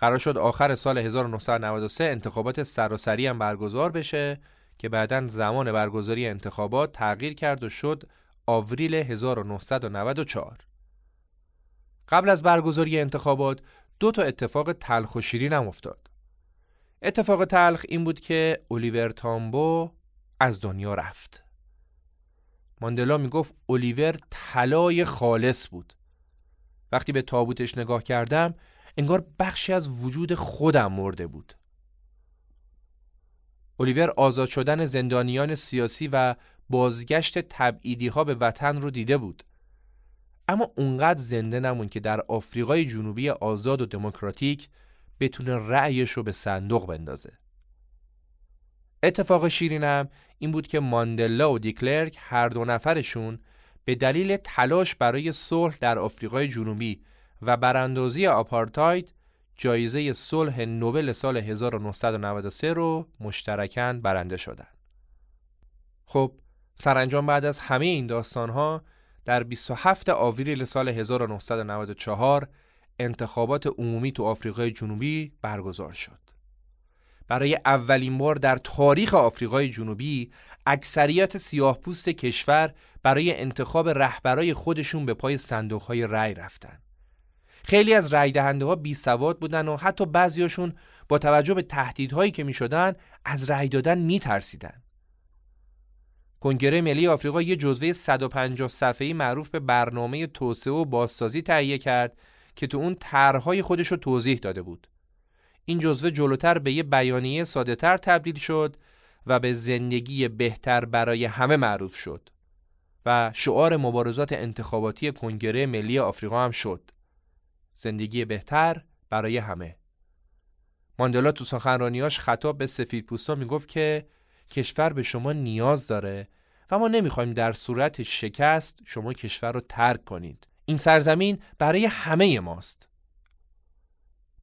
قرار شد آخر سال 1993 انتخابات سراسری هم برگزار بشه که بعدا زمان برگزاری انتخابات تغییر کرد و شد آوریل 1994 قبل از برگزاری انتخابات دو تا اتفاق تلخ و شیرین هم افتاد. اتفاق تلخ این بود که الیور تامبو از دنیا رفت. ماندلا می‌گفت الیور طلای خالص بود. وقتی به تابوتش نگاه کردم انگار بخشی از وجود خودم مرده بود. الیور آزاد شدن زندانیان سیاسی و بازگشت تبعیدی ها به وطن رو دیده بود. اما اونقدر زنده نمون که در آفریقای جنوبی آزاد و دموکراتیک بتونه رأیش رو به صندوق بندازه. اتفاق شیرینم این بود که ماندلا و دیکلرک هر دو نفرشون به دلیل تلاش برای صلح در آفریقای جنوبی و براندازی آپارتاید جایزه صلح نوبل سال 1993 رو مشترکاً برنده شدند. خب سرانجام بعد از همه این داستانها در 27 آوریل سال 1994 انتخابات عمومی تو آفریقای جنوبی برگزار شد. برای اولین بار در تاریخ آفریقای جنوبی اکثریت سیاه پوست کشور برای انتخاب رهبرای خودشون به پای صندوقهای رأی رفتن. خیلی از رای دهنده ها بی سواد بودن و حتی بعضیاشون با توجه به تهدیدهایی که می شدن از رای دادن می ترسیدن. کنگره ملی آفریقا یه جزوه 150 صفحه‌ای معروف به برنامه توسعه و بازسازی تهیه کرد که تو اون طرحهای خودش رو توضیح داده بود. این جزوه جلوتر به یه بیانیه ساده تر تبدیل شد و به زندگی بهتر برای همه معروف شد و شعار مبارزات انتخاباتی کنگره ملی آفریقا هم شد. زندگی بهتر برای همه. ماندلا تو سخنرانیاش خطاب به سفید پوستا می‌گفت که کشور به شما نیاز داره و ما نمی‌خوایم در صورت شکست شما کشور رو ترک کنید. این سرزمین برای همه ماست.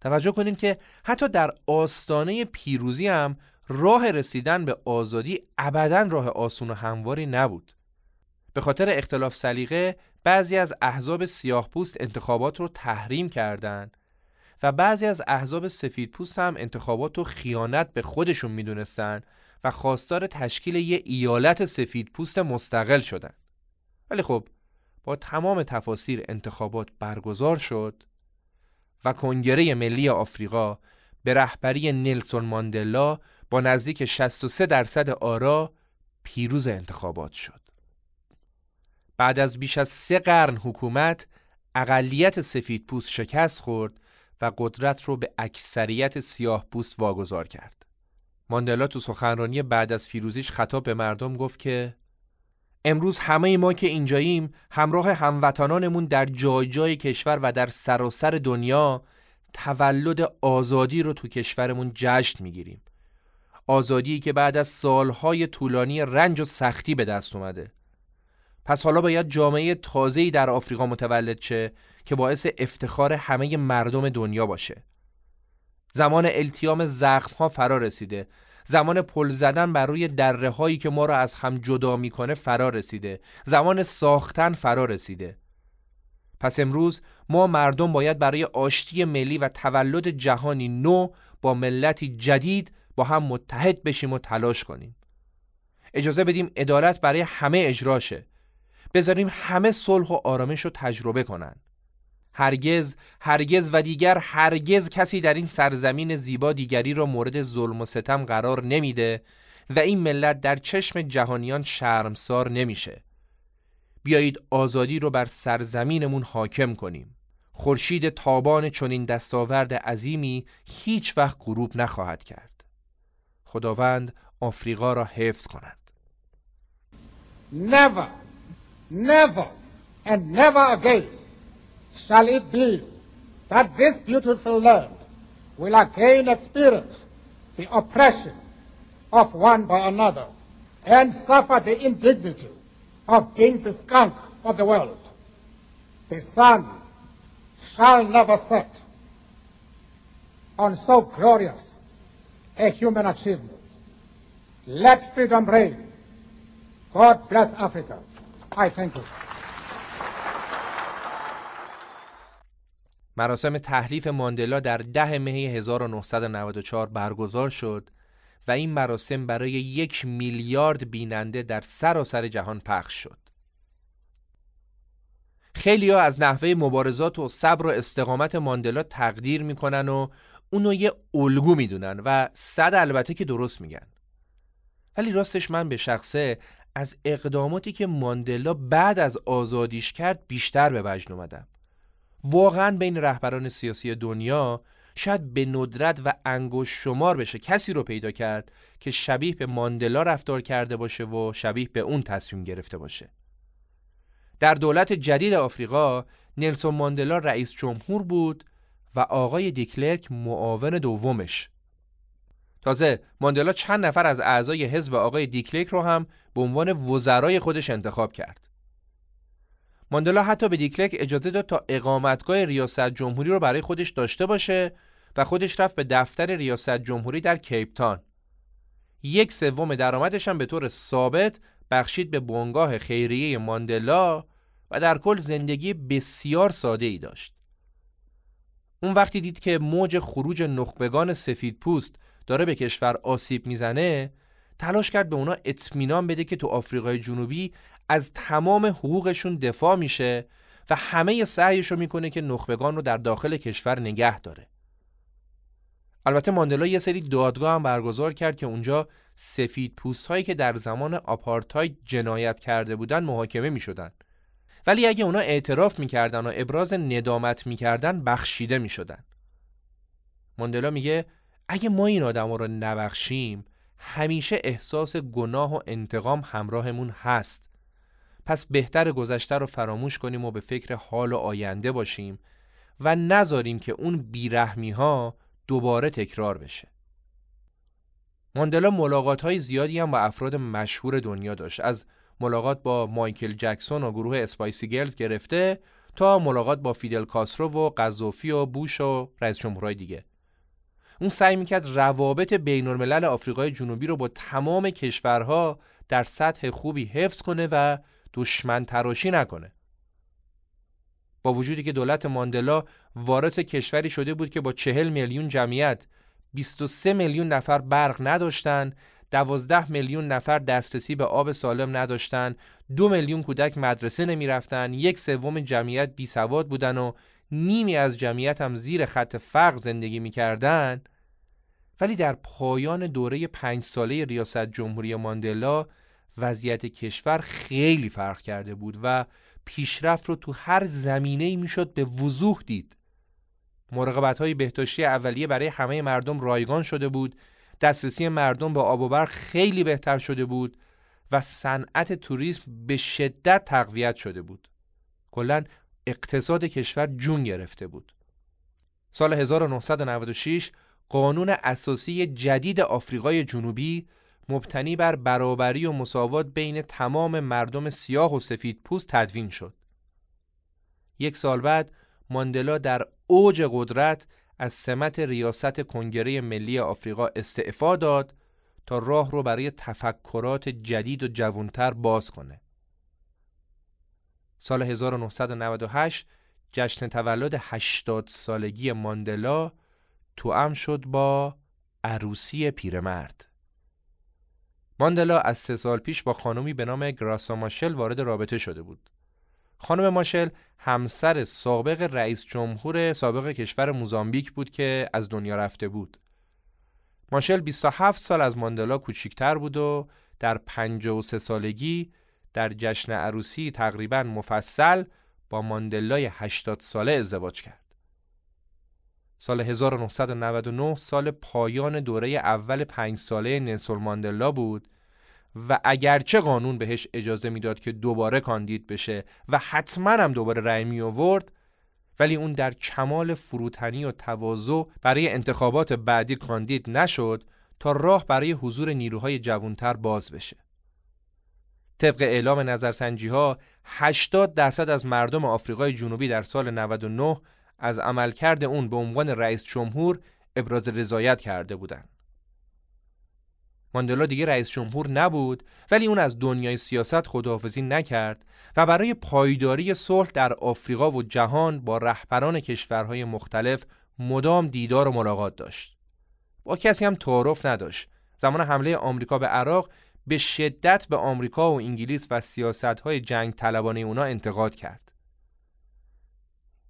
توجه کنید که حتی در آستانه پیروزی هم راه رسیدن به آزادی ابدا راه آسون و همواری نبود. به خاطر اختلاف سلیقه بعضی از احزاب سیاه پوست انتخابات رو تحریم کردند و بعضی از احزاب سفید پوست هم انتخابات رو خیانت به خودشون می‌دونستن و خواستار تشکیل یه ایالت سفید پوست مستقل شدن ولی خب با تمام تفاسیر انتخابات برگزار شد و کنگره ملی آفریقا به رهبری نیلسون ماندلا با نزدیک 63 درصد آرا پیروز انتخابات شد. بعد از بیش از سه قرن حکومت اقلیت سفید پوست شکست خورد و قدرت رو به اکثریت سیاه پوست واگذار کرد. ماندلا تو سخنرانی بعد از پیروزیش خطاب به مردم گفت که امروز همه ما که اینجاییم همراه هموطنانمون در جای جای کشور و در سراسر دنیا تولد آزادی رو تو کشورمون جشن می‌گیریم. آزادی که بعد از سالهای طولانی رنج و سختی به دست اومده. پس حالا باید جامعه تازه‌ای در آفریقا متولد شه که باعث افتخار همه مردم دنیا باشه. زمان التیام زخم ها فرا رسیده. زمان پل زدن بر روی دره هایی که ما را از هم جدا می‌کنه فرا رسیده. زمان ساختن فرا رسیده. پس امروز ما مردم باید برای آشتی ملی و تولد جهانی نو با ملتی جدید با هم متحد بشیم و تلاش کنیم. اجازه بدیم عدالت برای همه اجراشه بذاریم همه صلح و آرامش رو تجربه کنن. هرگز هرگز و دیگر هرگز کسی در این سرزمین زیبا دیگری را مورد ظلم و ستم قرار نمیده و این ملت در چشم جهانیان شرمسار نمیشه. بیایید آزادی رو بر سرزمینمون حاکم کنیم. خورشید تابان چنین دستاورد عظیمی هیچ وقت غروب نخواهد کرد. خداوند آفریقا را حفظ کنند Never. Never and never again shall it be that this beautiful land will again experience the oppression of one by another and suffer the indignity of being the skunk of the world. The sun shall never set on so glorious a human achievement. Let freedom reign. God bless Africa. I thank you. مراسم تحلیف ماندلا در ده مه 1994 برگزار شد و این مراسم برای یک میلیارد بیننده در سراسر جهان پخش شد. خیلی از نحوه مبارزات و صبر و استقامت ماندلا تقدیر می‌کنن و اونو یه الگو می‌دونن و صد البته که درست میگن. ولی راستش من به شخصه از اقداماتی که ماندلا بعد از آزادیش کرد بیشتر به وجد اومدم. واقعا بین رهبران سیاسی دنیا شاید به ندرت و انگوش شمار بشه کسی رو پیدا کرد که شبیه به ماندلا رفتار کرده باشه و شبیه به اون تصمیم گرفته باشه در دولت جدید آفریقا نلسون ماندلا رئیس جمهور بود و آقای دیکلرک معاون دومش تازه ماندلا چند نفر از اعضای حزب آقای دیکلرک رو هم به عنوان وزرای خودش انتخاب کرد ماندلا حتی به دیکلرک اجازه داد تا اقامتگاه ریاست جمهوری رو برای خودش داشته باشه و خودش رفت به دفتر ریاست جمهوری در کیپتان. یک سوم درآمدش هم به طور ثابت بخشید به بنگاه خیریه ماندلا و در کل زندگی بسیار ساده ای داشت. اون وقتی دید که موج خروج نخبگان سفید پوست داره به کشور آسیب می‌زنه تلاش کرد به اونا اطمینان بده که تو آفریقای جنوبی از تمام حقوقشون دفاع میشه و همه سعیش رو می‌کنه که نخبگان رو در داخل کشور نگه داره. البته ماندلا یه سری دادگاه هم برگزار کرد که اونجا سفید پوست هایی که در زمان آپارتاید جنایت کرده بودن محاکمه می شدن. ولی اگه اونا اعتراف می‌کردن و ابراز ندامت می‌کردن بخشیده می شدن. ماندلا میگه اگه ما این آدم رو نبخشیم همیشه احساس گناه و انتقام همراهمون هست. پس بهتره گذشته رو فراموش کنیم و به فکر حال و آینده باشیم و نذاریم که اون بیرحمی ها دوباره تکرار بشه. ماندلا ملاقات های زیادی هم با افراد مشهور دنیا داشت. از ملاقات با مایکل جکسون و گروه Spice Girls گرفته تا ملاقات با فیدل کاسترو و قذافی و بوش و رئیس جمهورهای دیگه. اون سعی می‌کرد روابط بین الملل آفریقای جنوبی رو با تمام کشورها در سطح خوبی حفظ کنه و دشمن تراشی نکنه. با وجودی که دولت ماندلا وارث کشوری شده بود که با چهل میلیون جمعیت 23 میلیون نفر برق نداشتن 12 میلیون نفر دسترسی به آب سالم نداشتن دو میلیون کودک مدرسه نمی‌رفتن یک سوم جمعیت بی سواد بودن و نیمی از جمعیت هم زیر خط فقر زندگی می‌کردن ولی در پایان دوره پنج ساله ریاست جمهوری ماندلا وضعیت کشور خیلی فرق کرده بود و پیشرفت رو تو هر زمینه‌ای می‌شد به وضوح دید. مراقبت های بهداشتی اولیه برای همه مردم رایگان شده بود، دسترسی مردم به آب و برق خیلی بهتر شده بود و صنعت توریسم به شدت تقویت شده بود. کلا اقتصاد کشور جون گرفته بود. سال 1996 قانون اساسی جدید آفریقای جنوبی مبتنی بر برابری و مساوات بین تمام مردم سیاه و سفید پوست تدوین شد. یک سال بعد ماندلا در اوج قدرت از سمت ریاست کنگره ملی آفریقا استعفا داد تا راه رو برای تفکرات جدید و جوانتر باز کنه. سال 1998 جشن تولد 80 سالگی ماندلا توام شد با عروسی پیرمرد. ماندلا از سه سال پیش با خانمی به نام گراسا ماشل وارد رابطه شده بود. خانم ماشل همسر سابق رئیس جمهور سابق کشور موزامبیک بود که از دنیا رفته بود. ماشل 27 سال از ماندلا کوچیکتر بود و در 53 سالگی در جشن عروسی تقریبا مفصل با ماندلای 80 ساله ازدواج کرد. سال 1999 سال پایان دوره اول پنج ساله نلسون ماندلا بود و اگرچه قانون بهش اجازه می‌داد که دوباره کاندید بشه و حتما هم دوباره رأی می آورد ولی اون در کمال فروتنی و تواضع برای انتخابات بعدی کاندید نشد تا راه برای حضور نیروهای جوانتر باز بشه. طبق اعلام نظرسنجی ها 80 درصد از مردم آفریقای جنوبی در سال 99 از عملکرد اون به عنوان رئیس جمهور ابراز رضایت کرده بودند. ماندلا دیگه رئیس جمهور نبود ولی اون از دنیای سیاست خداحافظی نکرد و برای پایداری صلح در آفریقا و جهان با رهبران کشورهای مختلف مدام دیدار و ملاقات داشت. با کسی هم تعارف نداشت. زمان حمله آمریکا به عراق به شدت به آمریکا و انگلیس و سیاستهای جنگ طلبانه اونا انتقاد کرد.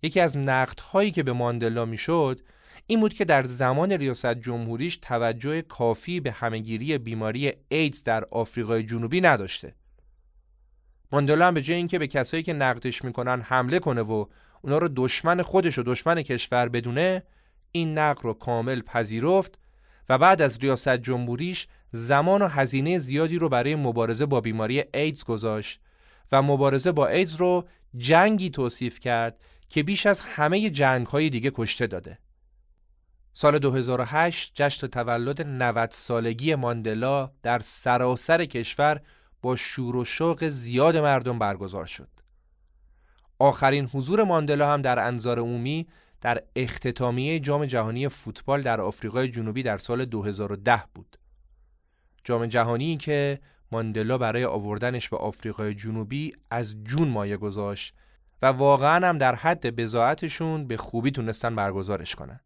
یکی از نقدهایی که به ماندلا می‌شد این بود که در زمان ریاست جمهوریش توجه کافی به همهگیری بیماری ایدز در آفریقای جنوبی نداشته. ماندلا هم به جای اینکه به کسایی که نقدش می‌کنن حمله کنه و اونا رو دشمن خودش و دشمن کشور بدونه این نقد رو کامل پذیرفت و بعد از ریاست جمهوریش زمان و هزینه زیادی رو برای مبارزه با بیماری ایدز گذاشت و مبارزه با ایدز رو جنگی توصیف کرد که بیش از همه جنگ های دیگه کشته داده. سال 2008 جشن تولد 90 سالگی ماندلا در سراسر کشور با شور و شوق زیاد مردم برگزار شد. آخرین حضور ماندلا هم در انظار عمومی در اختتامیه جام جهانی فوتبال در آفریقای جنوبی در سال 2010 بود. جام جهانی که ماندلا برای آوردنش به آفریقای جنوبی از جون مایه گذاشت و واقعا هم در حد بزاعتشون به خوبی تونستن برگزارش کنن.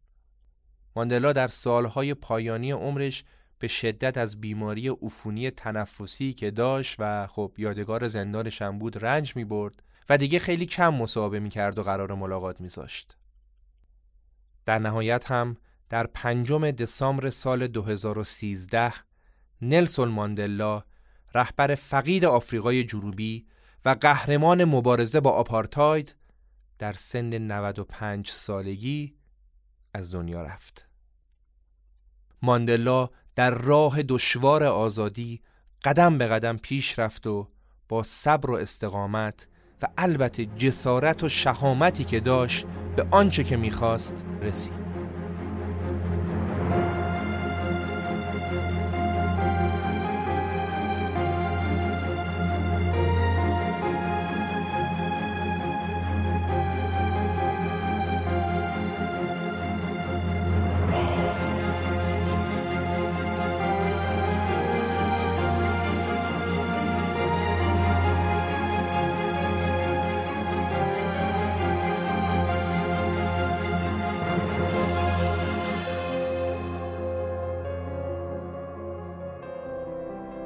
ماندلا در سالهای پایانی عمرش به شدت از بیماری عفونی تنفسی که داشت و خب یادگار زندانش هم بود رنج می برد و دیگه خیلی کم مصاحبه می کرد و قرار ملاقات می زاشت. در نهایت هم در پنجم دسامبر سال 2013 نلسون ماندلا رهبر فقید آفریقای جنوبی و قهرمان مبارزه با آپارتاید در سن 95 سالگی از دنیا رفت. ماندلا در راه دشوار آزادی قدم به قدم پیش رفت و با صبر و استقامت و البته جسارت و شهامتی که داشت به آنچه که می‌خواست رسید.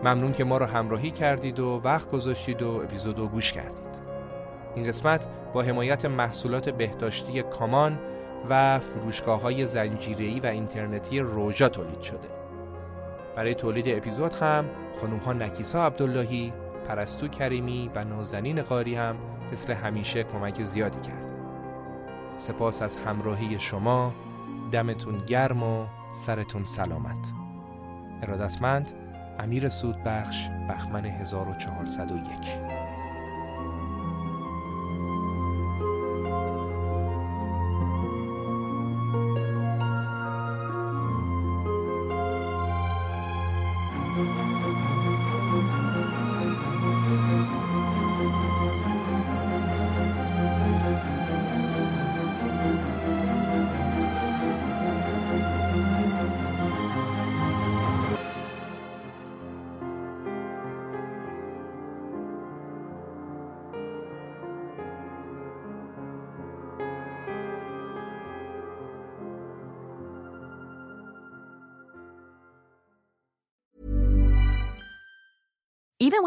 ممنون که ما رو همراهی کردید و وقت گذاشتید و اپیزودو گوش کردید. این قسمت با حمایت محصولات بهداشتی کامان و فروشگاه های و اینترنتی روژا تولید شده. برای تولید اپیزود هم خانوم ها نکیسا عبداللهی، پرستو کریمی و نازنین قاری هم مثل همیشه کمک زیادی کرد سپاس از همراهی شما. دمتون گرم و سرتون سلامت. ارادتمند امیر سودبخش بخمن 1401